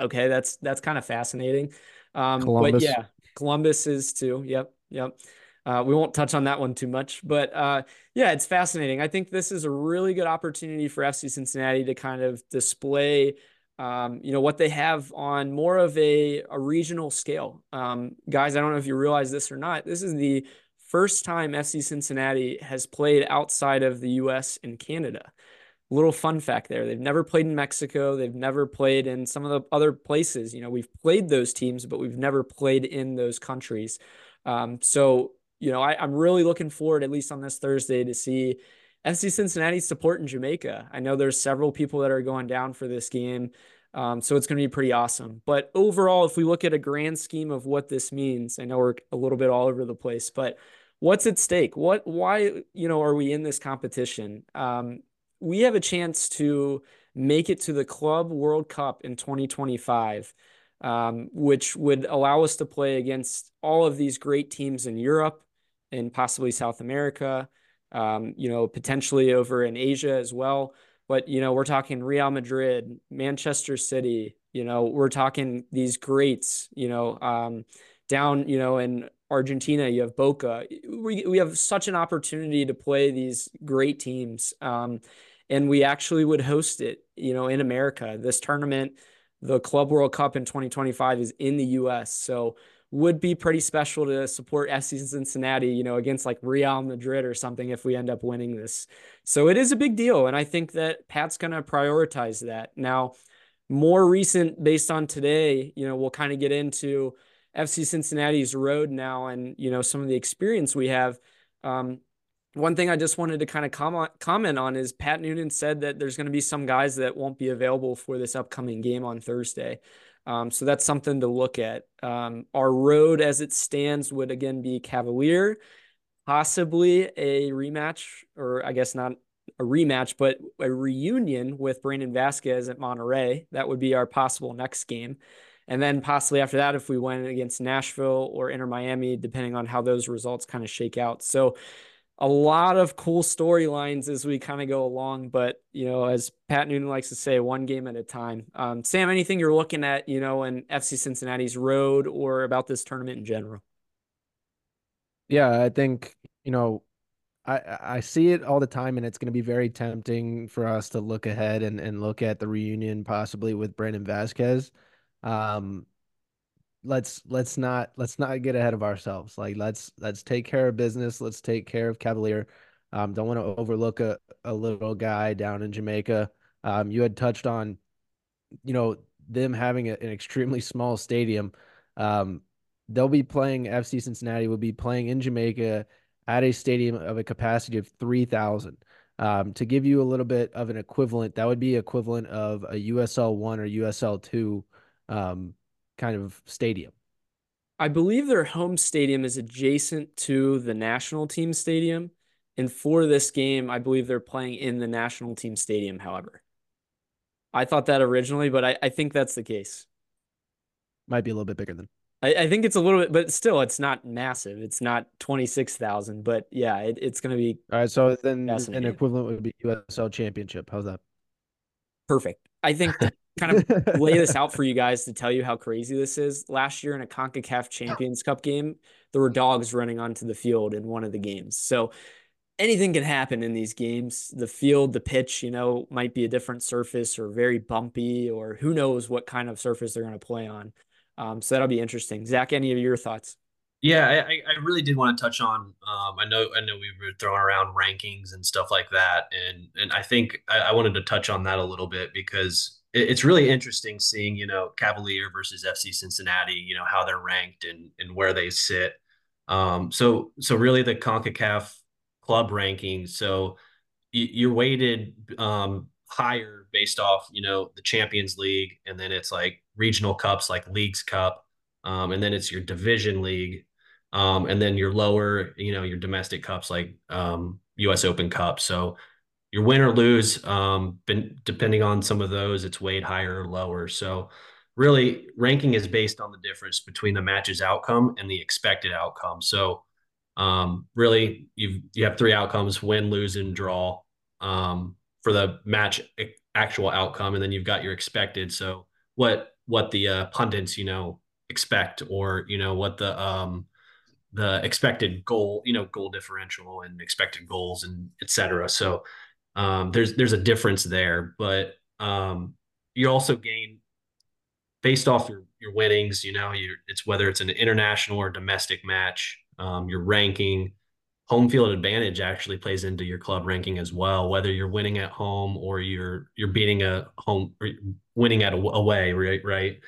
okay, that's that's kind of fascinating. Um, Columbus. But yeah, Columbus is too. Yep, yep. Uh, we won't touch on that one too much, but uh, yeah, it's fascinating. I think this is a really good opportunity for FC Cincinnati to kind of display, um, you know, what they have on more of a, a regional scale. Um, guys, I don't know if you realize this or not. This is the first time FC Cincinnati has played outside of the US and Canada. Little fun fact there. They've never played in Mexico. They've never played in some of the other places. You know, we've played those teams, but we've never played in those countries. Um, so, you know, I, I'm really looking forward, at least on this Thursday, to see FC Cincinnati support in Jamaica. I know there's several people that are going down for this game. Um, so it's going to be pretty awesome. But overall, if we look at a grand scheme of what this means, I know we're a little bit all over the place, but what's at stake? What, why, you know, are we in this competition? Um, we have a chance to make it to the Club World Cup in 2025, um, which would allow us to play against all of these great teams in Europe and possibly South America, um, you know, potentially over in Asia as well. But, you know, we're talking Real Madrid, Manchester City, you know, we're talking these greats, you know, um, down, you know, in Argentina, you have Boca. We, we have such an opportunity to play these great teams. Um, and we actually would host it, you know, in America. This tournament, the Club World Cup in 2025 is in the US. So would be pretty special to support FC Cincinnati, you know, against like Real Madrid or something if we end up winning this. So it is a big deal. And I think that Pat's going to prioritize that. Now, more recent based on today, you know, we'll kind of get into FC Cincinnati's road now and, you know, some of the experience we have. Um, one thing I just wanted to kind of comment comment on is Pat Noonan said that there's going to be some guys that won't be available for this upcoming game on Thursday. Um, so that's something to look at. Um, our road as it stands would again be Cavalier, possibly a rematch, or I guess not a rematch, but a reunion with Brandon Vazquez at Monterrey. That would be our possible next game. And then possibly after that, if we went against Nashville or Inter Miami, depending on how those results kind of shake out. So a lot of cool storylines as we kind of go along. But you know, as Pat Noonan likes to say, one game at a time. Um, Sam, anything you're looking at, you know, in FC Cincinnati's road or about this tournament in general? Yeah, I think you know, I I see it all the time, and it's going to be very tempting for us to look ahead and and look at the reunion possibly with Brandon Vazquez. Um, let's let's not let's not get ahead of ourselves. Like let's let's take care of business. Let's take care of Cavalier. Um, don't want to overlook a, a little guy down in Jamaica. Um, you had touched on, you know, them having a, an extremely small stadium. Um, they'll be playing FC Cincinnati will be playing in Jamaica at a stadium of a capacity of 3,000. Um, to give you a little bit of an equivalent, that would be equivalent of a USL one or USL two um, kind of stadium. I believe their home stadium is adjacent to the national team stadium. And for this game, I believe they're playing in the national team stadium, however. I thought that originally, but I, I think that's the case. Might be a little bit bigger than. I, I think it's a little bit, but still, it's not massive. It's not 26,000, but yeah, it, it's going to be. All right. So then an equivalent would be USL Championship. How's that? Perfect. I think kind of lay this out for you guys to tell you how crazy this is. Last year in a CONCACAF Champions Cup game, there were dogs running onto the field in one of the games. So anything can happen in these games. The field, the pitch, you know, might be a different surface or very bumpy, or who knows what kind of surface they're going to play on. Um, so that'll be interesting. Zach, any of your thoughts? Yeah, I, I really did want to touch on. Um, I know I know we were throwing around rankings and stuff like that, and and I think I, I wanted to touch on that a little bit because it, it's really interesting seeing you know Cavalier versus FC Cincinnati, you know how they're ranked and and where they sit. Um, so so really the Concacaf club rankings. So you, you're weighted um, higher based off you know the Champions League, and then it's like regional cups like Leagues Cup, um, and then it's your division league um, and then your lower, you know, your domestic cups like um, U.S. Open Cup. So your win or lose, um, been, depending on some of those, it's weighed higher or lower. So really, ranking is based on the difference between the match's outcome and the expected outcome. So um, really, you you have three outcomes: win, lose, and draw um, for the match actual outcome, and then you've got your expected. So what what the uh, pundits, you know, expect, or you know what the um, the expected goal, you know, goal differential and expected goals and etc. So um, there's there's a difference there, but um, you also gain based off your your winnings. You know, it's whether it's an international or domestic match, um, your ranking, home field advantage actually plays into your club ranking as well. Whether you're winning at home or you're you're beating a home, winning at a, away, right, right.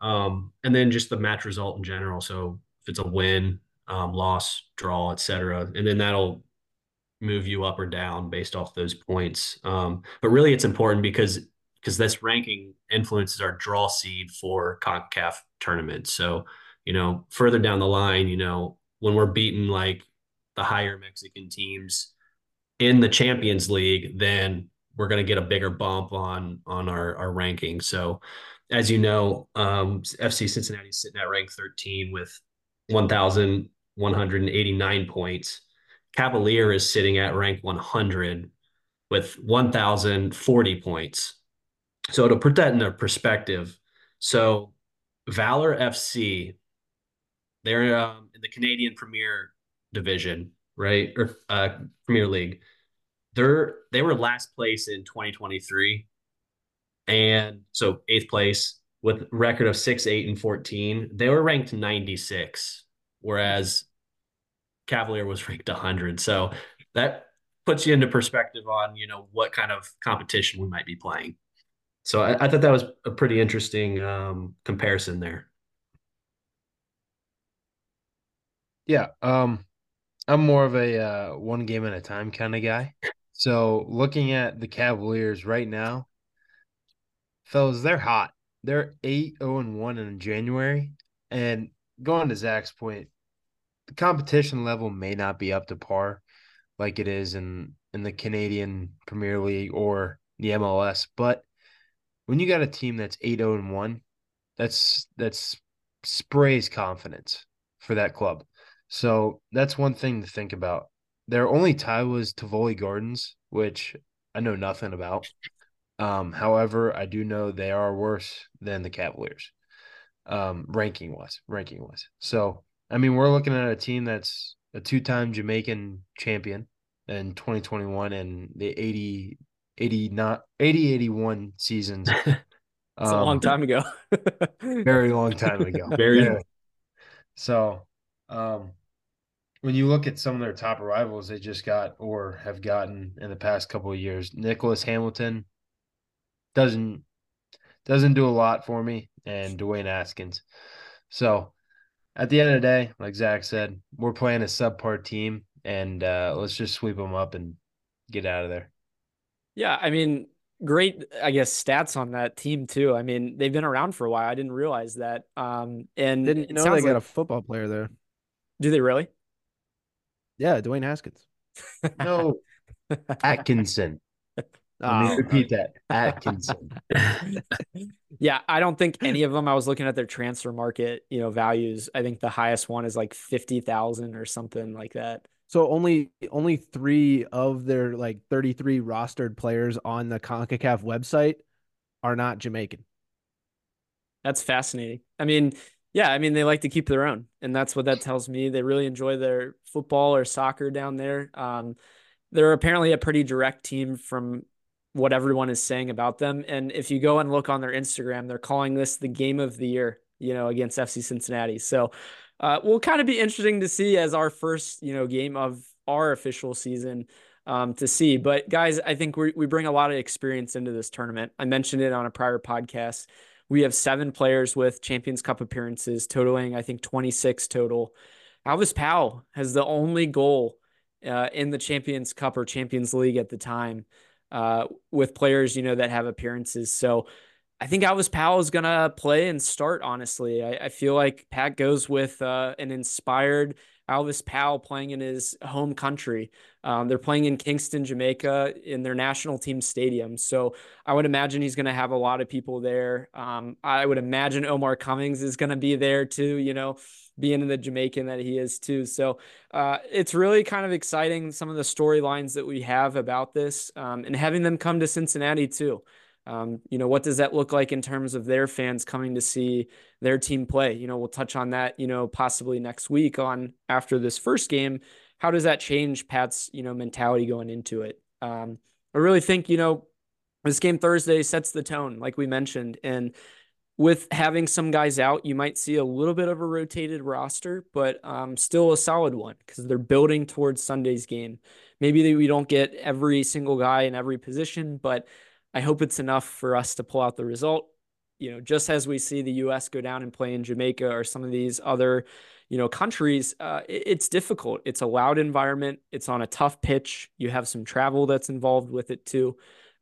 Um, and then just the match result in general. So if it's a win, um, loss, draw, etc. And then that'll move you up or down based off those points. Um, but really, it's important because because this ranking influences our draw seed for CONCACAF tournaments. So, you know, further down the line, you know, when we're beating like the higher Mexican teams in the Champions League, then we're going to get a bigger bump on on our our ranking. So, as you know, um, FC Cincinnati is sitting at rank 13 with 1,189 points. Cavalier is sitting at rank 100 with 1,040 points. So to put that in into perspective, so Valour FC, they're um, in the Canadian Premier Division, right, or uh, Premier League. They're they were last place in 2023, and so eighth place, with record of six, eight, and 14, they were ranked 96, whereas Cavalier was ranked 100. So that puts you into perspective on, you know, what kind of competition we might be playing. So I, I thought that was a pretty interesting um, comparison there. Yeah. Um, I'm more of a uh, one game at a time kind of guy. So looking at the Cavaliers right now, fellas, they're hot. They're 8 0 and 1 in January. And going to Zach's point, the competition level may not be up to par like it is in in the Canadian Premier League or the MLS, but when you got a team that's 8 0 and 1, that's that's sprays confidence for that club. So that's one thing to think about. Their only tie was Tivoli Gardens, which I know nothing about. Um, however, I do know they are worse than the Cavaliers, um, ranking wise, ranking wise. So, I mean, we're looking at a team that's a two time Jamaican champion in 2021 and the 80, 80, not 80, 81 seasons. It's um, a long time ago. very long time ago. Very. Yeah. So, um, when you look at some of their top arrivals they just got or have gotten in the past couple of years, Nicholas Hamilton doesn't doesn't do a lot for me, and Dwayne Askins. So at the end of the day, like Zach said, we're playing a subpar team, and uh, let's just sweep them up and get out of there. Yeah, I mean, great, I guess, stats on that team too. I mean, they've been around for a while. I didn't realize that. Um, and didn't know they got like... a football player there. Do they really? Yeah, Dwayne Haskins. No, Atkinson. Let me oh, repeat that. Atkinson. yeah, I don't think any of them. I was looking at their transfer market, you know, values. I think the highest one is like fifty thousand or something like that. So only only three of their like thirty three rostered players on the Concacaf website are not Jamaican. That's fascinating. I mean, yeah, I mean they like to keep their own, and that's what that tells me. They really enjoy their football or soccer down there. Um, they're apparently a pretty direct team from what everyone is saying about them. And if you go and look on their Instagram, they're calling this the game of the year, you know, against FC Cincinnati. So uh, will kind of be interesting to see as our first, you know, game of our official season um, to see. But guys, I think we we bring a lot of experience into this tournament. I mentioned it on a prior podcast. We have seven players with Champions Cup appearances, totaling, I think, 26 total. Alvas Powell has the only goal uh, in the Champions Cup or Champions League at the time uh, with players, you know, that have appearances. So I think Alvas Powell is going to play and start, honestly. I, I, feel like Pat goes with uh, an inspired Alvas Powell playing in his home country. Um, they're playing in Kingston, Jamaica, in their national team stadium. So I would imagine he's going to have a lot of people there. Um, I would imagine Omar Cummings is going to be there too, you know, being the Jamaican that he is too. So uh, it's really kind of exciting some of the storylines that we have about this um, and having them come to Cincinnati too. Um, you know, what does that look like in terms of their fans coming to see their team play? You know, we'll touch on that, you know, possibly next week on after this first game. How does that change Pat's, you know, mentality going into it? Um, I really think, you know, this game Thursday sets the tone, like we mentioned. And with having some guys out, you might see a little bit of a rotated roster, but um, still a solid one because they're building towards Sunday's game. Maybe we don't get every single guy in every position, but I hope it's enough for us to pull out the result. You know, just as we see the U.S. go down and play in Jamaica or some of these other, you know, countries, uh, it, it's difficult. It's a loud environment. It's on a tough pitch. You have some travel that's involved with it too.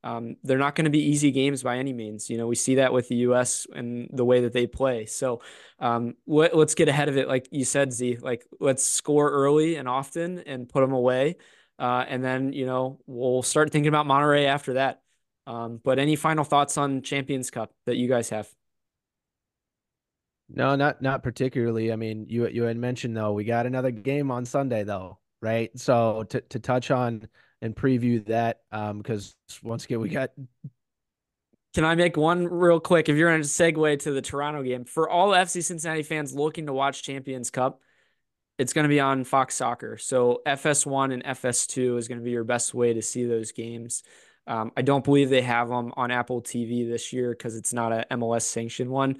Um, they're not going to be easy games by any means. You know, we see that with the U.S. and the way that they play. So um, let, us get ahead of it, like you said, Z. Like let's score early and often and put them away, uh, and then you know we'll start thinking about Monterrey after that. Um, but any final thoughts on Champions Cup that you guys have? No, not not particularly. I mean, you you had mentioned though we got another game on Sunday though, right? So to to touch on and preview that, um, because once again we got. Can I make one real quick? If you're going to segue to the Toronto game, for all FC Cincinnati fans looking to watch Champions Cup, it's going to be on Fox Soccer. So FS1 and FS2 is going to be your best way to see those games. Um, I don't believe they have them on Apple TV this year because it's not a MLS sanctioned one.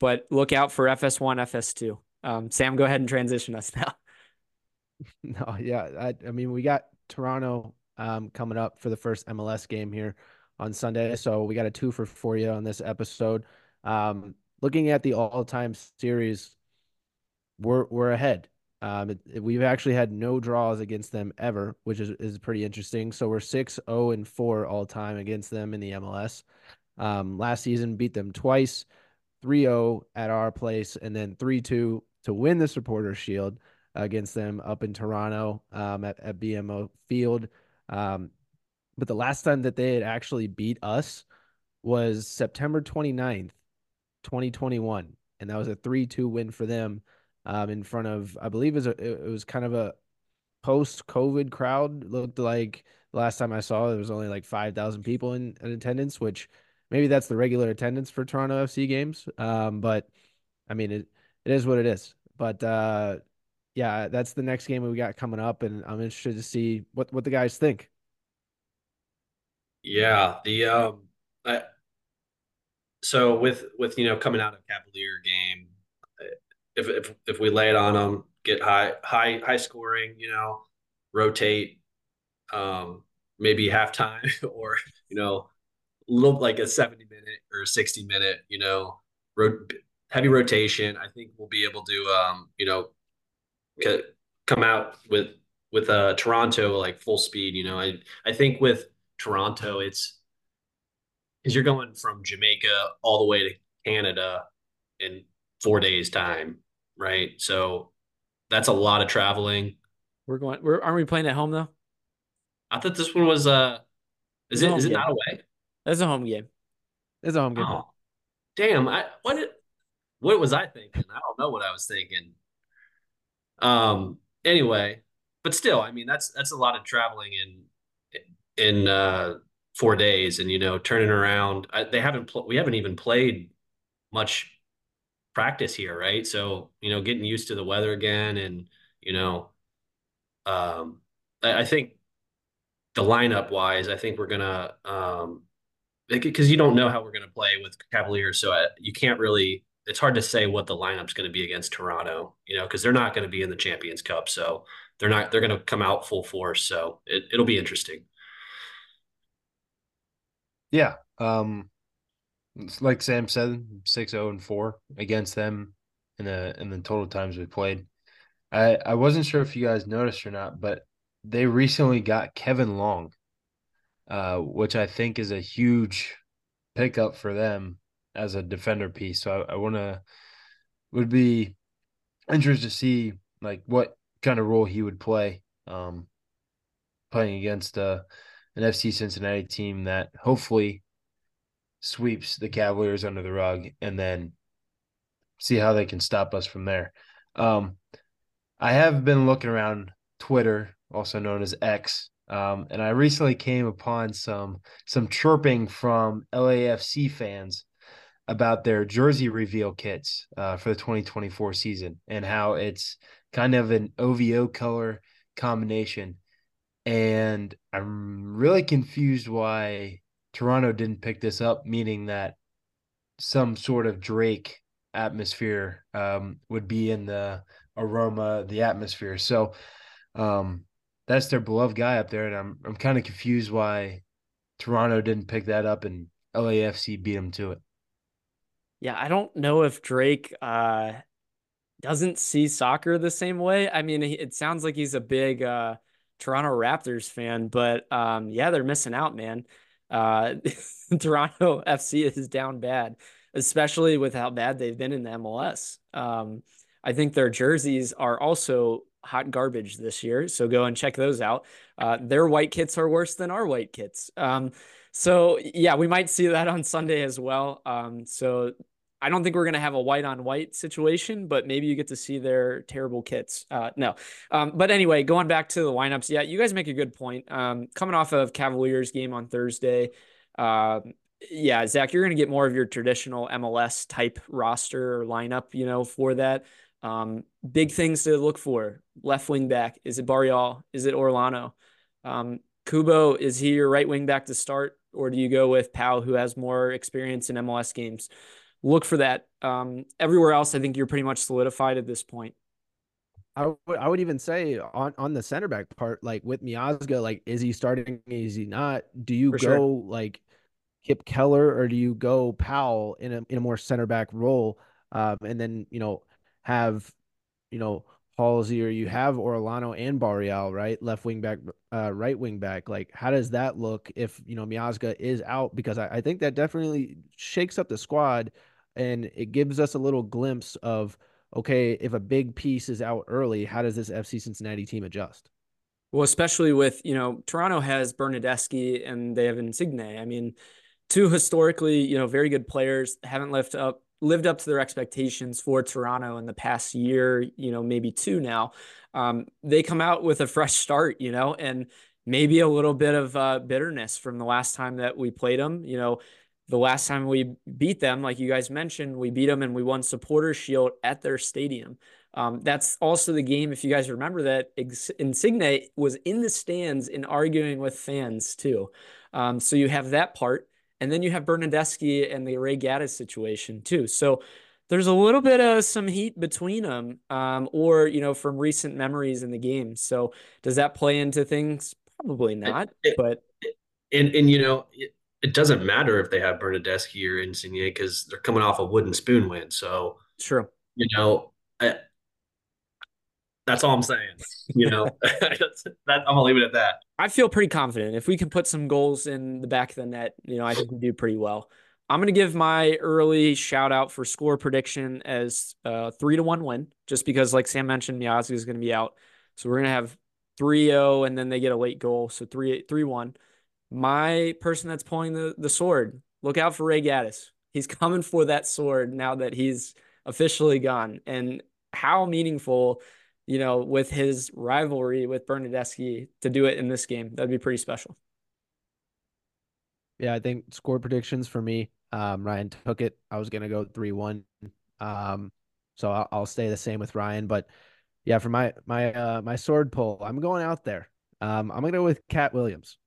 But look out for FS1, FS2. Um, Sam, go ahead and transition us now. No, yeah, I, I mean we got Toronto um, coming up for the first MLS game here on Sunday, so we got a two for for you on this episode. Um, looking at the all-time series, we're we're ahead. Um, it, it, we've actually had no draws against them ever, which is, is pretty interesting. So we're 6 0 and 4 all time against them in the MLS. Um, last season, beat them twice 3 0 at our place, and then 3 2 to win the Supporter Shield against them up in Toronto um, at, at BMO Field. Um, but the last time that they had actually beat us was September 29th, 2021. And that was a 3 2 win for them um, in front of, I believe it was, a, it was kind of a post COVID crowd. Looked like last time I saw there was only like 5,000 people in, in, attendance, which maybe that's the regular attendance for Toronto FC games. Um, but I mean, it, it is what it is. But uh, yeah, that's the next game we got coming up, and I'm interested to see what what the guys think. Yeah, the um, I, so with with you know coming out of Cavalier game, if if if we lay it on them, get high high high scoring, you know, rotate, um, maybe halftime or you know, little like a seventy minute or sixty minute, you know, ro- heavy rotation. I think we'll be able to um, you know come out with with uh Toronto like full speed. You know, I I think with Toronto, it's because you're going from Jamaica all the way to Canada in four days time, right? So that's a lot of traveling. We're going. We're aren't we playing at home though? I thought this one was uh, is it is it not away? That's a home game. That's a home game. Oh, damn! I what did what was I thinking? I don't know what I was thinking. Um. Anyway, but still, I mean, that's that's a lot of traveling in in uh, four days, and you know, turning around. I, they haven't. Pl- we haven't even played much practice here, right? So you know, getting used to the weather again, and you know, um, I, I think the lineup wise, I think we're gonna um, because you don't know how we're gonna play with Cavaliers, so I, you can't really it's hard to say what the lineup's going to be against Toronto, you know, because they're not going to be in the Champions Cup, so they're not they're going to come out full force. So it, it'll be interesting. Yeah, um, like Sam said, six zero oh and four against them in the in the total times we played. I I wasn't sure if you guys noticed or not, but they recently got Kevin Long, uh, which I think is a huge pickup for them as a defender piece. So I, I want to would be interested to see like what kind of role he would play um, playing against uh, an FC Cincinnati team that hopefully sweeps the Cavaliers under the rug and then see how they can stop us from there. Um, I have been looking around Twitter, also known as X, um, and I recently came upon some some chirping from LAFC fans about their jersey reveal kits uh, for the 2024 season and how it's kind of an OVO color combination. And I'm really confused why Toronto didn't pick this up, meaning that some sort of Drake atmosphere um, would be in the aroma, the atmosphere. So um, that's their beloved guy up there, and I'm I'm kind of confused why Toronto didn't pick that up and LAFC beat them to it. Yeah, I don't know if Drake uh, doesn't see soccer the same way. I mean, it sounds like he's a big uh, Toronto Raptors fan, but um, yeah, they're missing out, man. Uh, Toronto FC is down bad, especially with how bad they've been in the MLS. Um, I think their jerseys are also hot garbage this year, so go and check those out. Uh, their white kits are worse than our white kits. Um, so yeah, we might see that on Sunday as well. Um, so I don't think we're gonna have a white on white situation, but maybe you get to see their terrible kits. Uh, no, um, but anyway, going back to the lineups, yeah, you guys make a good point. Um, coming off of Cavaliers game on Thursday, uh, yeah, Zach, you're gonna get more of your traditional MLS type roster or lineup, you know, for that. Um, big things to look for: left wing back. Is it Barreal? Is it Orlando? Um, Kubo, is he your right wing back to start, or do you go with Powell, who has more experience in MLS games? Look for that. Um, everywhere else, I think you're pretty much solidified at this point. I would, I would even say on, on the center back part, like with Miazga, like is he starting? Is he not? Do you For go sure. like Kipp Keller or do you go Powell in a in a more center back role? Um, and then you know have you know Halsey or you have Orellano and Barreal, right? Left wing back, uh, right wing back. Like, how does that look if you know Miazga is out? Because I, I think that definitely shakes up the squad, and it gives us a little glimpse of okay, if a big piece is out early, how does this FC Cincinnati team adjust? Well, especially with you know Toronto has Bernardeschi and they have Insigne. I mean, two historically you know very good players haven't left up lived up to their expectations for Toronto in the past year, you know, maybe two now. Um, they come out with a fresh start, you know, and maybe a little bit of uh, bitterness from the last time that we played them. You know, the last time we beat them, like you guys mentioned, we beat them and we won Supporter Shield at their stadium. Um, that's also the game, if you guys remember that Insigne was in the stands and arguing with fans too. Um, so you have that part. And then you have Bernardeschi and the Ray Gaddis situation too. So there's a little bit of some heat between them, um, or you know, from recent memories in the game. So does that play into things? Probably not. It, but and and you know, it, it, doesn't matter if they have Bernardeschi or Insigne because they're coming off a wooden spoon win. So sure, you know, I, that's all I'm saying. You know, that, I'm gonna leave it at that. I feel pretty confident if we can put some goals in the back of the net. You know, I think we do pretty well. I'm gonna give my early shout out for score prediction as a three to one win, just because, like Sam mentioned, Miazga is gonna be out, so we're gonna have 3-0 and then they get a late goal, so 3 3 1. My person that's pulling the the sword, look out for Ray Gaddis. He's coming for that sword now that he's officially gone, and how meaningful you know, with his rivalry with Bernardeschi to do it in this game. That'd be pretty special. Yeah, I think score predictions for me. Um, Ryan took it. I was gonna go three one. Um, so I'll, I'll, stay the same with Ryan. But yeah, for my my uh, my sword pull, I'm going out there. Um, I'm gonna go with Katt Williams.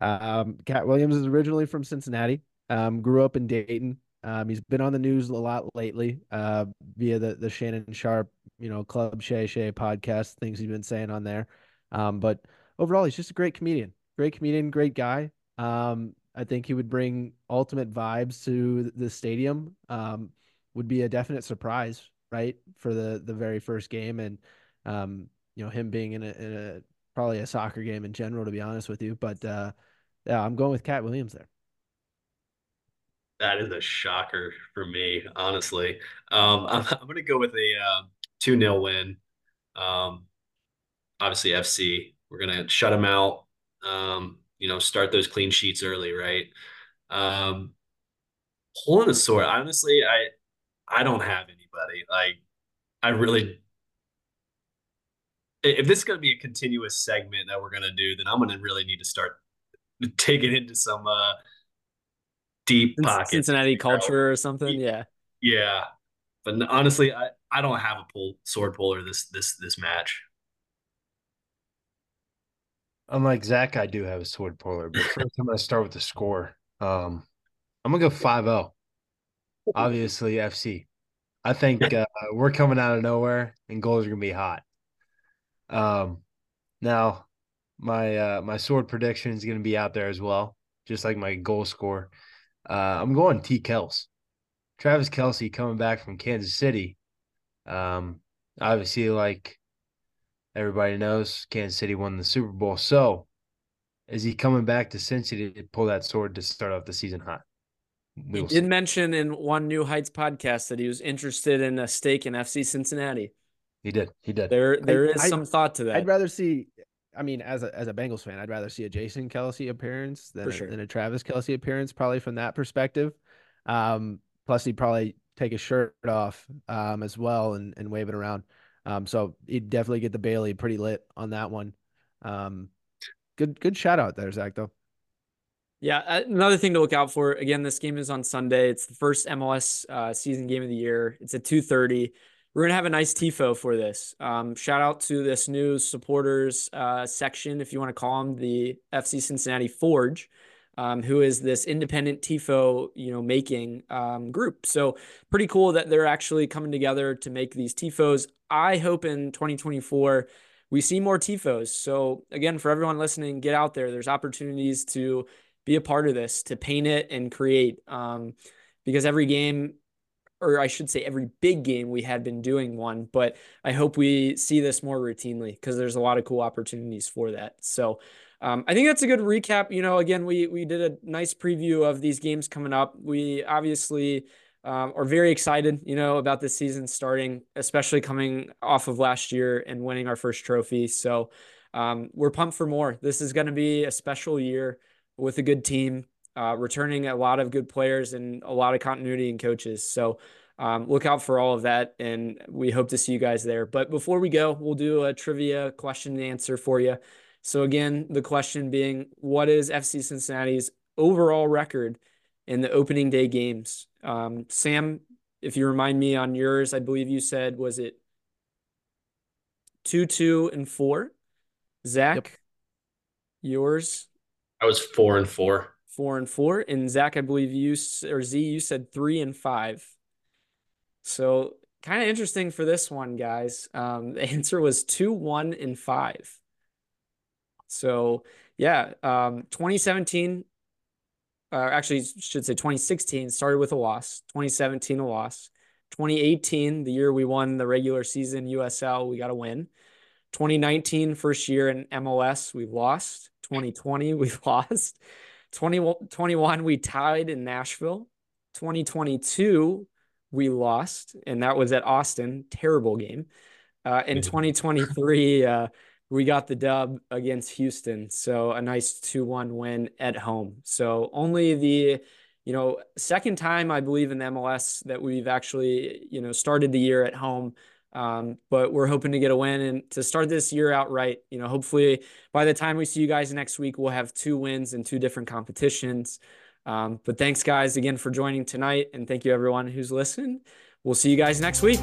Um, Katt Williams is originally from Cincinnati. Um, grew up in Dayton. Um, he's been on the news a lot lately uh, via the the Shannon Sharpe, you know, Club Shay Shay podcast, things he's been saying on there. Um, but overall, he's just a great comedian, great comedian, great guy. Um, I think he would bring ultimate vibes to the stadium. Um, would be a definite surprise, right, for the the very first game, and um, you know, him being in a, in a probably a soccer game in general, to be honest with you. But uh, yeah, I'm going with Katt Williams there that is a shocker for me, honestly. Um, I'm, I'm going to go with a uh, 2 0 win. Um, obviously, FC, we're going to shut them out, um, you know, start those clean sheets early, right? Um, pulling a sword, honestly, I I don't have anybody. Like, I really if this is going to be a continuous segment that we're going to do, then I'm going to really need to start taking into some uh, deep pocket Cincinnati culture or something. Yeah. Yeah. But honestly, I, I don't have a pull sword puller this this this match. Unlike Zach, I do have a sword puller, but first I'm gonna start with the score. Um I'm gonna go 5-0. Obviously FC. I think uh, we're coming out of nowhere and goals are gonna be hot. Um now my uh my sword prediction is gonna be out there as well, just like my goal score. Uh, I'm going T. Kels. Travis Kelce coming back from Kansas City. Um, obviously, like everybody knows, Kansas City won the Super Bowl. So, is he coming back to Cincinnati to pull that sword to start off the season hot? We he did see. mention in one New Heights podcast that he was interested in a stake in FC Cincinnati. He did. He did. There, there I, is I, some thought to that. I'd rather see I mean, as a as a Bengals fan, I'd rather see a Jason Kelce appearance than, sure. a, than a Travis Kelce appearance, probably from that perspective. Um, plus, he'd probably take his shirt off um, as well and, and wave it around. Um, so he'd definitely get the Bailey pretty lit on that one. Um, good good shout out there, Zach. Though. Yeah, uh, another thing to look out for. Again, this game is on Sunday. It's the first MLS uh, season game of the year. It's at two thirty. we're gonna have a nice tifo for this. Um, shout out to this new supporters uh, section, if you want to call them the FC Cincinnati Forge, um, who is this independent tifo, you know, making um, group. So pretty cool that they're actually coming together to make these tifos. I hope in 2024 we see more tifos. So again, for everyone listening, get out there. There's opportunities to be a part of this, to paint it and create. Um, because every game or I should say every big game we had been doing one, but I hope we see this more routinely because there's a lot of cool opportunities for that. So um, I think that's a good recap. You know, again, we we did a nice preview of these games coming up. We obviously um, are very excited, you know, about this season starting, especially coming off of last year and winning our first trophy. So um, we're pumped for more. This is going to be a special year with a good team uh, returning a lot of good players and a lot of continuity and coaches. So um, look out for all of that, and we hope to see you guys there. But before we go, we'll do a trivia question and answer for you. So again, the question being, what is FC Cincinnati's overall record in the opening day games? Um, Sam, if you remind me on yours, I believe you said was it two, two, and four. Zach, yep. yours? I was four and four four and four. And Zach, I believe you or Z, you said three and five. So kind of interesting for this one, guys. Um, the answer was two, one, and five. So yeah, um, 2017, uh, actually should say 2016 started with a loss. 2017 a loss. 2018, the year we won the regular season USL, we got a win. 2019, first year in MLS, we've lost. 2020, we've lost. 2021, we tied in Nashville. 2022, we lost, and that was at Austin. Terrible game. Uh, in 2023, uh, we got the dub against Houston. So a nice 2 1 win at home. So only the you know second time i believe in the mls that we've actually you know started the year at home um, but we're hoping to get a win and to start this year out right. You know, hopefully by the time we see you guys next week, we'll have two wins in two different competitions. Um, but thanks, guys, again for joining tonight. And thank you, everyone who's listened. We'll see you guys next week.